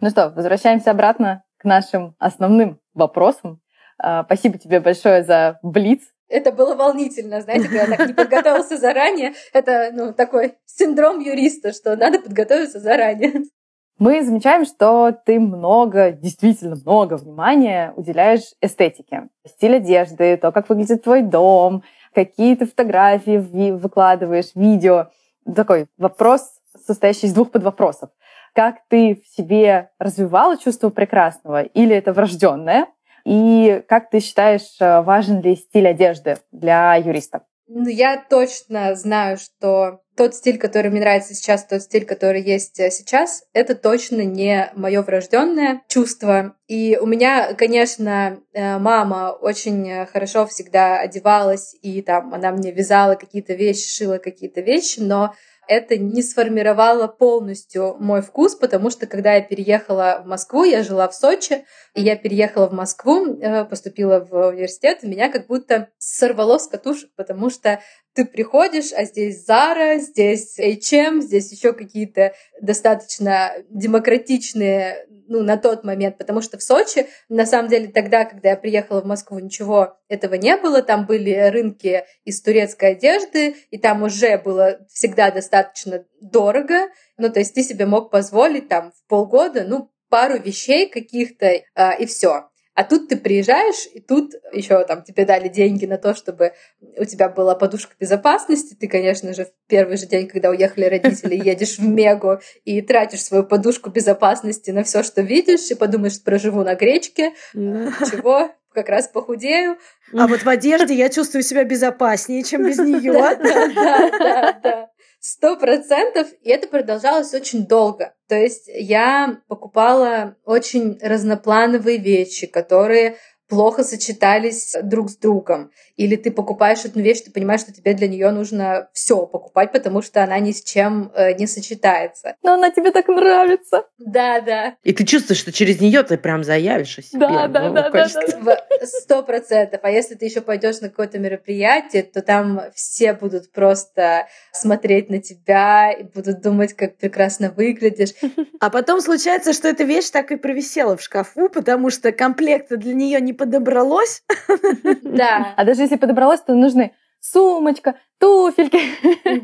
Speaker 3: Ну что, возвращаемся обратно к нашим основным вопросам. А, спасибо тебе большое за блиц.
Speaker 4: Это было волнительно, знаете, когда так не подготовился заранее. Это ну, такой синдром юриста, что надо подготовиться заранее.
Speaker 3: Мы замечаем, что ты много, действительно много внимания уделяешь эстетике. Стиль одежды, то, как выглядит твой дом, какие ты фотографии выкладываешь, видео. Такой вопрос, состоящий из двух подвопросов как ты в себе развивала чувство прекрасного, или это врожденное, и как ты считаешь, э, важен ли стиль одежды для юриста?
Speaker 4: Ну, я точно знаю, что тот стиль, который мне нравится сейчас, тот стиль, который есть э, сейчас, это точно не мое врожденное чувство. И у меня, конечно, э, мама очень хорошо всегда одевалась, и там она мне вязала какие-то вещи, шила какие-то вещи, но это не сформировало полностью мой вкус, потому что когда я переехала в Москву, я жила в Сочи, и я переехала в Москву, э, поступила в университет, меня как будто сорвало с катушек, потому что ты приходишь, а здесь Zara, здесь H&M, здесь еще какие-то достаточно демократичные, ну, на тот момент, потому что в Сочи, на самом деле, тогда, когда я приехала в Москву, ничего этого не было, там были рынки из турецкой одежды, и там уже было всегда достаточно дорого, ну, то есть ты себе мог позволить там в полгода, ну, пару вещей каких-то, э, и все. А тут ты приезжаешь, и тут еще там тебе дали деньги на то, чтобы у тебя была подушка безопасности. Ты, конечно же, в первый же день, когда уехали родители, [LAUGHS] едешь в Мегу и тратишь свою подушку безопасности на все, что видишь, и подумаешь, проживу на гречке. Чего? Как раз похудею.
Speaker 1: А вот в одежде я чувствую себя безопаснее, чем без нее. [LAUGHS]
Speaker 4: Да, да, да. Сто процентов. И это продолжалось очень долго. То есть я покупала очень разноплановые вещи, которые плохо сочетались друг с другом. Или ты покупаешь одну вещь, ты понимаешь, что тебе для нее нужно все покупать, потому что она ни с чем э, не сочетается.
Speaker 3: Но она тебе так нравится.
Speaker 4: Да, да.
Speaker 2: И ты чувствуешь, что через нее ты прям заявишь о себе.
Speaker 3: Да, да,
Speaker 2: ну,
Speaker 3: да, да, да.
Speaker 4: Сто процентов. А если ты еще пойдешь на какое-то мероприятие, то там все будут просто смотреть на тебя и будут думать, как прекрасно выглядишь.
Speaker 1: А потом случается, что эта вещь так и провисела в шкафу, потому что комплекта для нее не подобралось.
Speaker 4: Да.
Speaker 3: А даже если подобралось, то нужны сумочка, туфельки.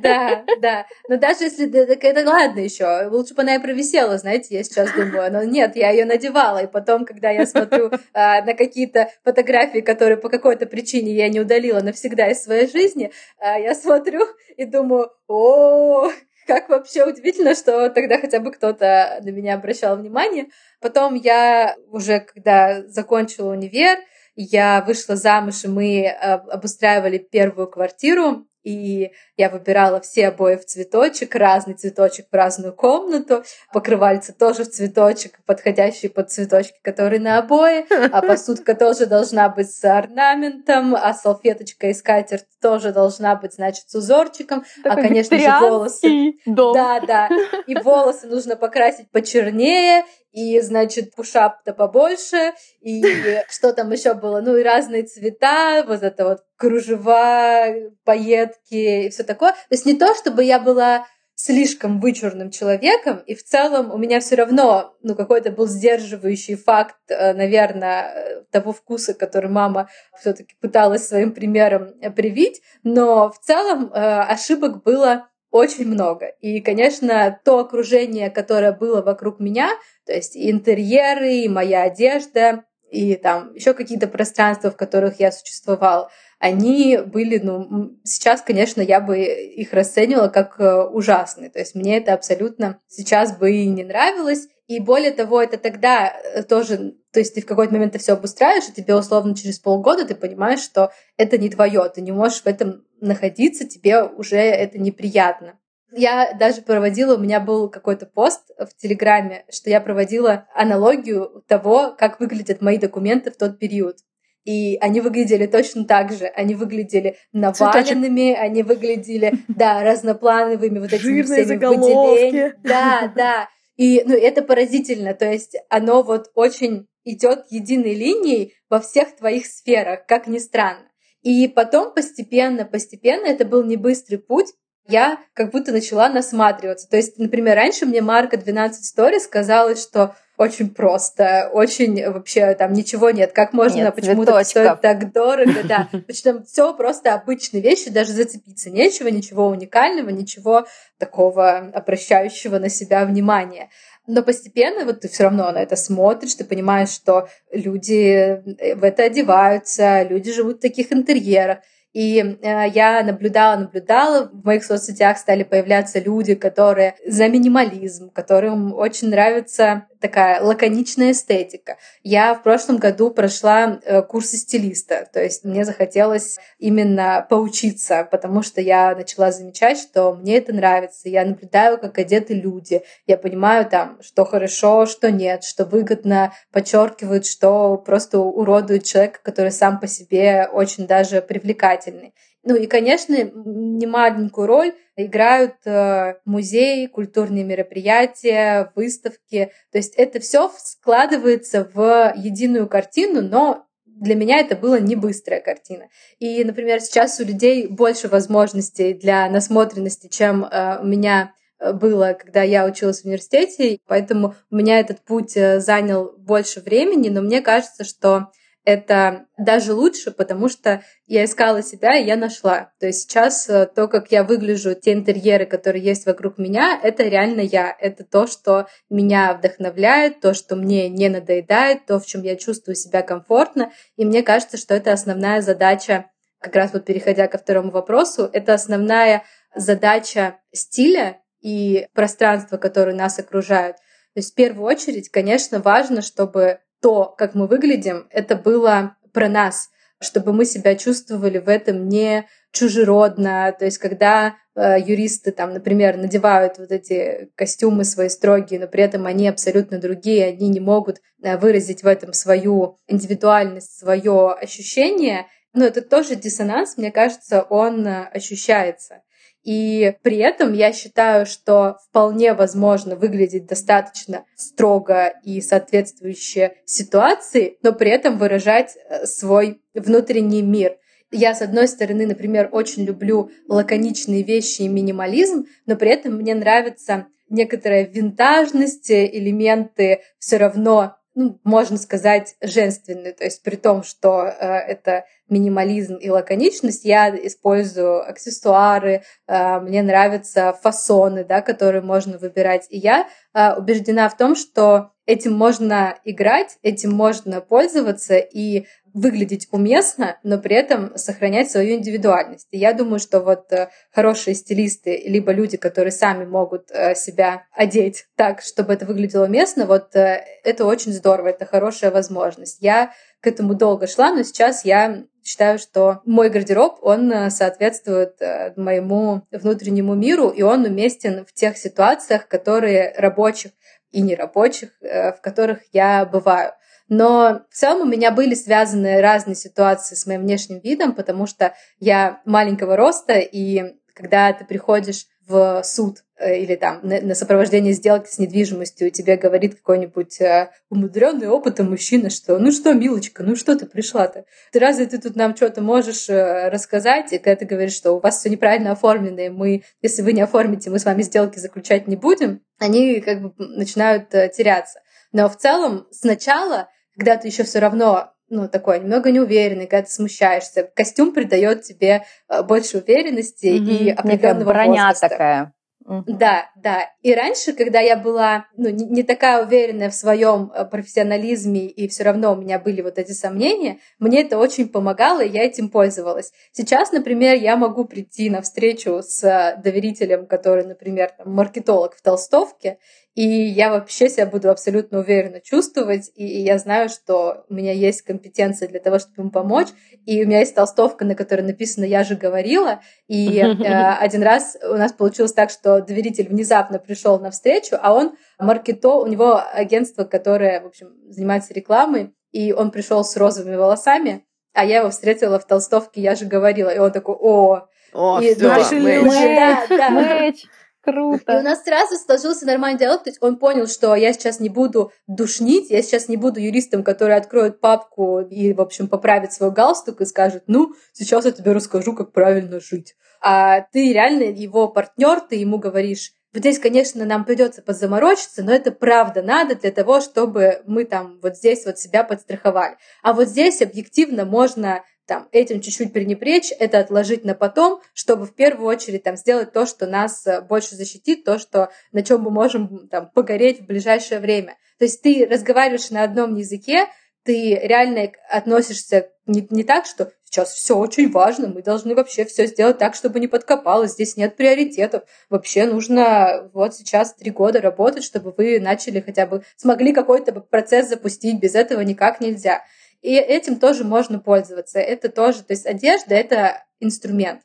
Speaker 4: Да, да. Но даже если так это ладно еще, лучше бы она и провисела, знаете, я сейчас думаю, но нет, я ее надевала, и потом, когда я смотрю а, на какие-то фотографии, которые по какой-то причине я не удалила навсегда из своей жизни, а, я смотрю и думаю, о, как вообще удивительно, что тогда хотя бы кто-то на меня обращал внимание. Потом я уже, когда закончила универ, я вышла замуж, и мы а, обустраивали первую квартиру, и я выбирала все обои в цветочек, разный цветочек в разную комнату, покрывальцы тоже в цветочек, подходящие под цветочки, которые на обои, а [LAUGHS] посудка тоже должна быть с орнаментом, а салфеточка и скатерть тоже должна быть, значит, с узорчиком, а,
Speaker 3: Такой
Speaker 4: а, конечно же, волосы.
Speaker 3: Дом.
Speaker 4: Да, да. И волосы нужно покрасить почернее, и, значит, пушап-то побольше, и [LAUGHS] что там еще было, ну и разные цвета, вот это вот кружева, пайетки и все такое. То есть не то, чтобы я была слишком вычурным человеком, и в целом у меня все равно, ну, какой-то был сдерживающий факт, э, наверное, того вкуса, который мама все-таки пыталась своим примером привить, но в целом э, ошибок было очень много. И, конечно, то окружение, которое было вокруг меня, то есть и интерьеры, и моя одежда, и там еще какие-то пространства, в которых я существовала, они были, ну, сейчас, конечно, я бы их расценивала как э, ужасные. То есть мне это абсолютно сейчас бы и не нравилось. И более того, это тогда э, тоже, то есть ты в какой-то момент ты все обустраиваешь, и тебе условно через полгода ты понимаешь, что это не твое, ты не можешь в этом находиться, тебе уже это неприятно. Я даже проводила, у меня был какой-то пост в Телеграме, что я проводила аналогию того, как выглядят мои документы в тот период. И они выглядели точно так же. Они выглядели наваленными, Цветочек. они выглядели, [LAUGHS] да, разноплановыми, вот этими
Speaker 1: Жирные
Speaker 4: всеми
Speaker 1: выделениями. [LAUGHS]
Speaker 4: Да, да. И ну, это поразительно. То есть оно вот очень идет единой линией во всех твоих сферах, как ни странно. И потом постепенно, постепенно, это был не быстрый путь, я как будто начала насматриваться. То есть, например, раньше мне Марка 12 Stories сказала, что очень просто, очень вообще там ничего нет. Как можно,
Speaker 3: Нет
Speaker 4: почему это
Speaker 3: цветочков.
Speaker 4: стоит так дорого, да. [LAUGHS] Причем все просто обычные вещи, даже зацепиться нечего, ничего уникального, ничего такого обращающего на себя внимания. Но постепенно вот ты все равно на это смотришь, ты понимаешь, что люди в это одеваются, люди живут в таких интерьерах. И э, я наблюдала, наблюдала, в моих соцсетях стали появляться люди, которые за минимализм, которым очень нравится такая лаконичная эстетика. Я в прошлом году прошла э, курсы стилиста, то есть мне захотелось именно поучиться, потому что я начала замечать, что мне это нравится. Я наблюдаю, как одеты люди, я понимаю там, что хорошо, что нет, что выгодно подчеркивают, что просто уродует человека, который сам по себе очень даже привлекательный. Ну и, конечно, немаленькую роль играют э, музеи, культурные мероприятия, выставки. То есть это все складывается в единую картину, но для меня это была не быстрая картина. И, например, сейчас у людей больше возможностей для насмотренности, чем э, у меня э, было, когда я училась в университете, поэтому у меня этот путь занял больше времени, но мне кажется, что это даже лучше, потому что я искала себя, и я нашла. То есть сейчас э, то, как я выгляжу, те интерьеры, которые есть вокруг меня, это реально я. Это то, что меня вдохновляет, то, что мне не надоедает, то, в чем я чувствую себя комфортно. И мне кажется, что это основная задача, как раз вот переходя ко второму вопросу, это основная задача стиля и пространства, которое нас окружают. То есть в первую очередь, конечно, важно, чтобы то, как мы выглядим, это было про нас, чтобы мы себя чувствовали в этом не чужеродно. То есть, когда э, юристы, там, например, надевают вот эти костюмы свои строгие, но при этом они абсолютно другие, они не могут э, выразить в этом свою индивидуальность, свое ощущение, но это тоже диссонанс, мне кажется, он э, ощущается. И при этом я считаю, что вполне возможно выглядеть достаточно строго и соответствующе ситуации, но при этом выражать э, свой внутренний мир. Я, с одной стороны, например, очень люблю лаконичные вещи и минимализм, но при этом мне нравится некоторая винтажность, элементы все равно ну, можно сказать, женственный. То есть при том, что э, это минимализм и лаконичность, я использую аксессуары, э, мне нравятся фасоны, да, которые можно выбирать. И я э, убеждена в том, что этим можно играть, этим можно пользоваться, и выглядеть уместно, но при этом сохранять свою индивидуальность. И я думаю, что вот э, хорошие стилисты, либо люди, которые сами могут себя одеть так, чтобы это выглядело уместно, вот это очень здорово, это хорошая возможность. Я к этому долго шла, но сейчас я считаю, что мой гардероб, он соответствует моему внутреннему миру, и он уместен в тех ситуациях, которые рабочих и нерабочих, в которых я бываю. Но в целом у меня были связаны разные ситуации с моим внешним видом, потому что я маленького роста, и когда ты приходишь в суд э, или там на, сопровождение сделки с недвижимостью, тебе говорит какой-нибудь э, умудренный опытом мужчина, что ну что, милочка, ну что ты пришла-то? Ты разве ты тут нам что-то можешь э, рассказать? И когда ты говоришь, что у вас все неправильно оформлено, и мы, если вы не оформите, мы с вами сделки заключать не будем, они как бы начинают теряться. Но в целом сначала когда ты еще все равно ну, такой немного неуверенный, когда ты смущаешься. Костюм придает тебе э, больше уверенности mm-hmm. и определенного
Speaker 3: броня
Speaker 4: возраста.
Speaker 3: такая.
Speaker 4: Да, да. И раньше, когда я была ну, не, не такая уверенная в своем э, профессионализме, и все равно у меня были вот эти сомнения, мне это очень помогало, и я этим пользовалась. Сейчас, например, я могу прийти на встречу с э, доверителем, который, например, там, маркетолог в толстовке, и я вообще себя буду абсолютно уверенно чувствовать, и, я знаю, что у меня есть компетенция для того, чтобы ему помочь, и у меня есть толстовка, на которой написано «Я же говорила», и [LAUGHS] э, один раз у нас получилось так, что доверитель внезапно пришел на встречу, а он маркето, у него агентство, которое, в общем, занимается рекламой, и он пришел с розовыми волосами, а я его встретила в толстовке «Я же говорила», и он такой «О,
Speaker 2: о, и, все, наши
Speaker 3: люди, да, да. Мэч. Круто.
Speaker 4: И у нас сразу сложился нормальный диалог, то есть он понял, что я сейчас не буду душнить, я сейчас не буду юристом, который откроет папку и, в общем, поправит свой галстук и скажет, ну, сейчас я тебе расскажу, как правильно жить. А ты реально его партнер, ты ему говоришь, вот здесь, конечно, нам придется подзаморочиться, но это правда надо для того, чтобы мы там вот здесь вот себя подстраховали. А вот здесь объективно можно там, этим чуть-чуть пренебречь, это отложить на потом, чтобы в первую очередь там, сделать то, что нас э, больше защитит, то, что, на чем мы можем там, погореть в ближайшее время. То есть ты разговариваешь на одном языке, ты реально относишься не, не так, что сейчас все очень важно, мы должны вообще все сделать так, чтобы не подкопалось, здесь нет приоритетов. Вообще нужно вот сейчас три года работать, чтобы вы начали хотя бы, смогли какой-то процесс запустить, без этого никак нельзя. И этим тоже можно пользоваться. Это тоже, то есть одежда — это инструмент.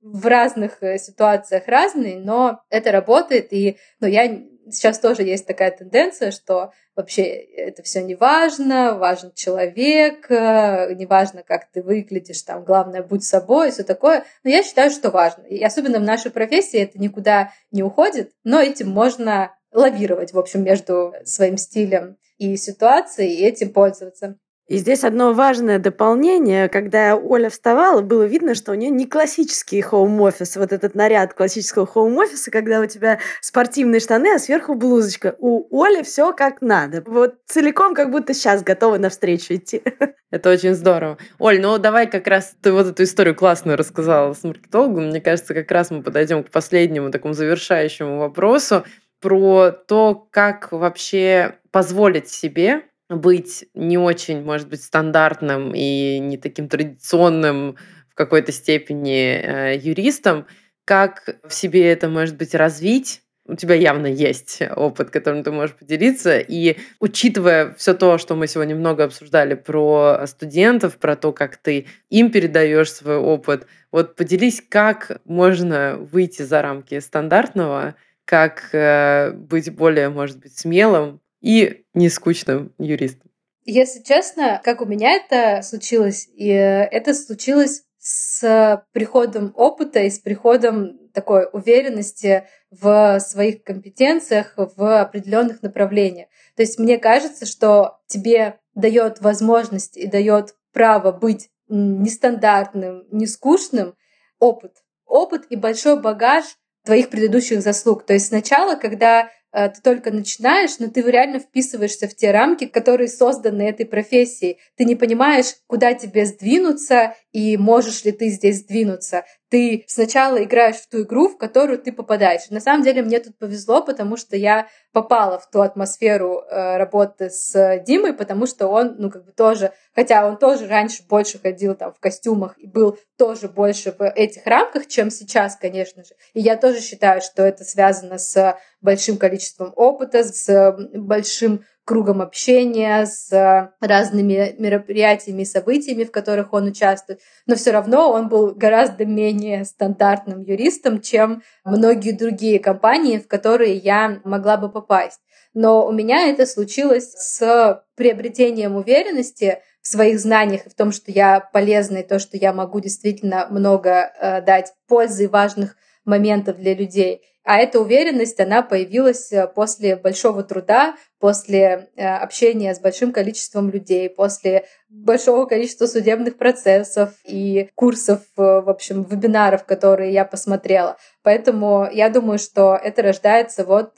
Speaker 4: В разных э, ситуациях разный, но это работает. И ну, я сейчас тоже есть такая тенденция, что вообще это все не важно, важен человек, э, не важно, как ты выглядишь, там, главное, будь собой, все такое. Но я считаю, что важно. И особенно в нашей профессии это никуда не уходит, но этим можно лавировать, в общем, между своим стилем и ситуацией, и этим пользоваться.
Speaker 1: И здесь одно важное дополнение. Когда Оля вставала, было видно, что у нее не классический хоум-офис, вот этот наряд классического хоум-офиса, когда у тебя спортивные штаны, а сверху блузочка. У Оли все как надо. Вот целиком как будто сейчас готова навстречу идти. [LAUGHS]
Speaker 2: Это очень здорово. Оль, ну давай как раз ты вот эту историю классную рассказала с маркетологом. Мне кажется, как раз мы подойдем к последнему такому завершающему вопросу про то, как вообще позволить себе быть не очень, может быть, стандартным и не таким традиционным в какой-то степени э, юристом, как в себе это, может быть, развить, у тебя явно есть опыт, которым ты можешь поделиться. И учитывая все то, что мы сегодня много обсуждали про студентов, про то, как ты им передаешь свой опыт, вот поделись, как можно выйти за рамки стандартного, как э, быть более, может быть, смелым, и нескучным юристом.
Speaker 4: Если честно, как у меня это случилось, и это случилось с приходом опыта и с приходом такой уверенности в своих компетенциях в определенных направлениях. То есть мне кажется, что тебе дает возможность и дает право быть нестандартным, не скучным опыт. Опыт и большой багаж твоих предыдущих заслуг. То есть сначала, когда ты только начинаешь, но ты реально вписываешься в те рамки, которые созданы этой профессией. Ты не понимаешь, куда тебе сдвинуться и можешь ли ты здесь сдвинуться. Ты сначала играешь в ту игру, в которую ты попадаешь. На самом деле мне тут повезло, потому что я попала в ту атмосферу э, работы с Димой, потому что он, ну, как бы тоже, хотя он тоже раньше больше ходил там в костюмах и был тоже больше в этих рамках, чем сейчас, конечно же. И я тоже считаю, что это связано с большим количеством опыта, с большим кругом общения, с разными мероприятиями событиями, в которых он участвует. Но все равно он был гораздо менее стандартным юристом, чем многие другие компании, в которые я могла бы попасть. Но у меня это случилось с приобретением уверенности в своих знаниях и в том, что я полезна, и то, что я могу действительно много э, дать пользы и важных моментов для людей. А эта уверенность, она появилась э, после большого труда, после э, общения с большим количеством людей, после большого количества судебных процессов и курсов, э, в общем, вебинаров, которые я посмотрела. Поэтому я думаю, что это рождается вот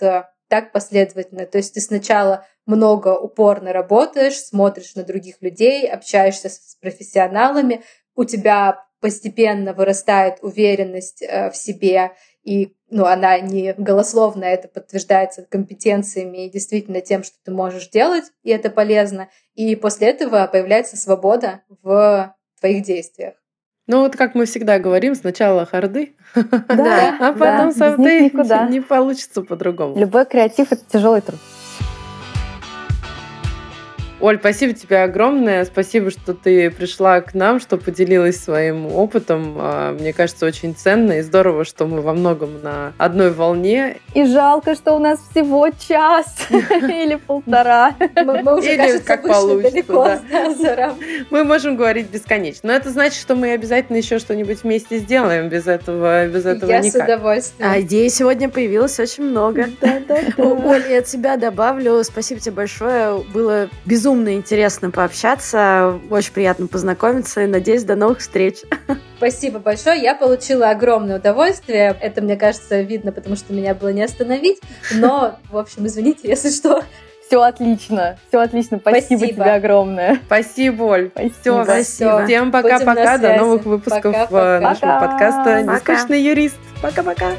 Speaker 4: так последовательно. То есть ты сначала много упорно работаешь, смотришь на других людей, общаешься с профессионалами, у тебя постепенно вырастает уверенность в себе, и ну, она не голословно, это подтверждается компетенциями и действительно тем, что ты можешь делать, и это полезно. И после этого появляется свобода в твоих действиях.
Speaker 2: Ну вот как мы всегда говорим, сначала харды, да, [LAUGHS] а потом да, софты не получится по-другому.
Speaker 3: Любой креатив — это тяжелый труд.
Speaker 2: Оль, спасибо тебе огромное. Спасибо, что ты пришла к нам, что поделилась своим опытом. А, мне кажется, очень ценно и здорово, что мы во многом на одной волне.
Speaker 3: И жалко, что у нас всего час [LAUGHS] или полтора.
Speaker 4: Мы уже, кажется, как получится.
Speaker 2: Мы можем говорить бесконечно. Но это значит, что мы обязательно еще что-нибудь вместе сделаем. Без этого, без этого
Speaker 4: Я
Speaker 2: никак.
Speaker 4: с удовольствием.
Speaker 1: А идей сегодня появилось очень много. Оль, я от себя добавлю. Спасибо тебе большое. Было безумно безумно интересно пообщаться, очень приятно познакомиться и надеюсь, до новых встреч. [LAUGHS]
Speaker 4: Спасибо большое. Я получила огромное удовольствие. Это, мне кажется, видно, потому что меня было не остановить. Но, в общем, извините, если что.
Speaker 3: Все отлично. Все отлично. Спасибо, Спасибо. тебе огромное.
Speaker 2: Спасибо, Оль.
Speaker 3: Спасибо.
Speaker 2: Все. Всем пока-пока. До новых выпусков пока, пока. нашего подкаста «Нескучный юрист». Пока-пока.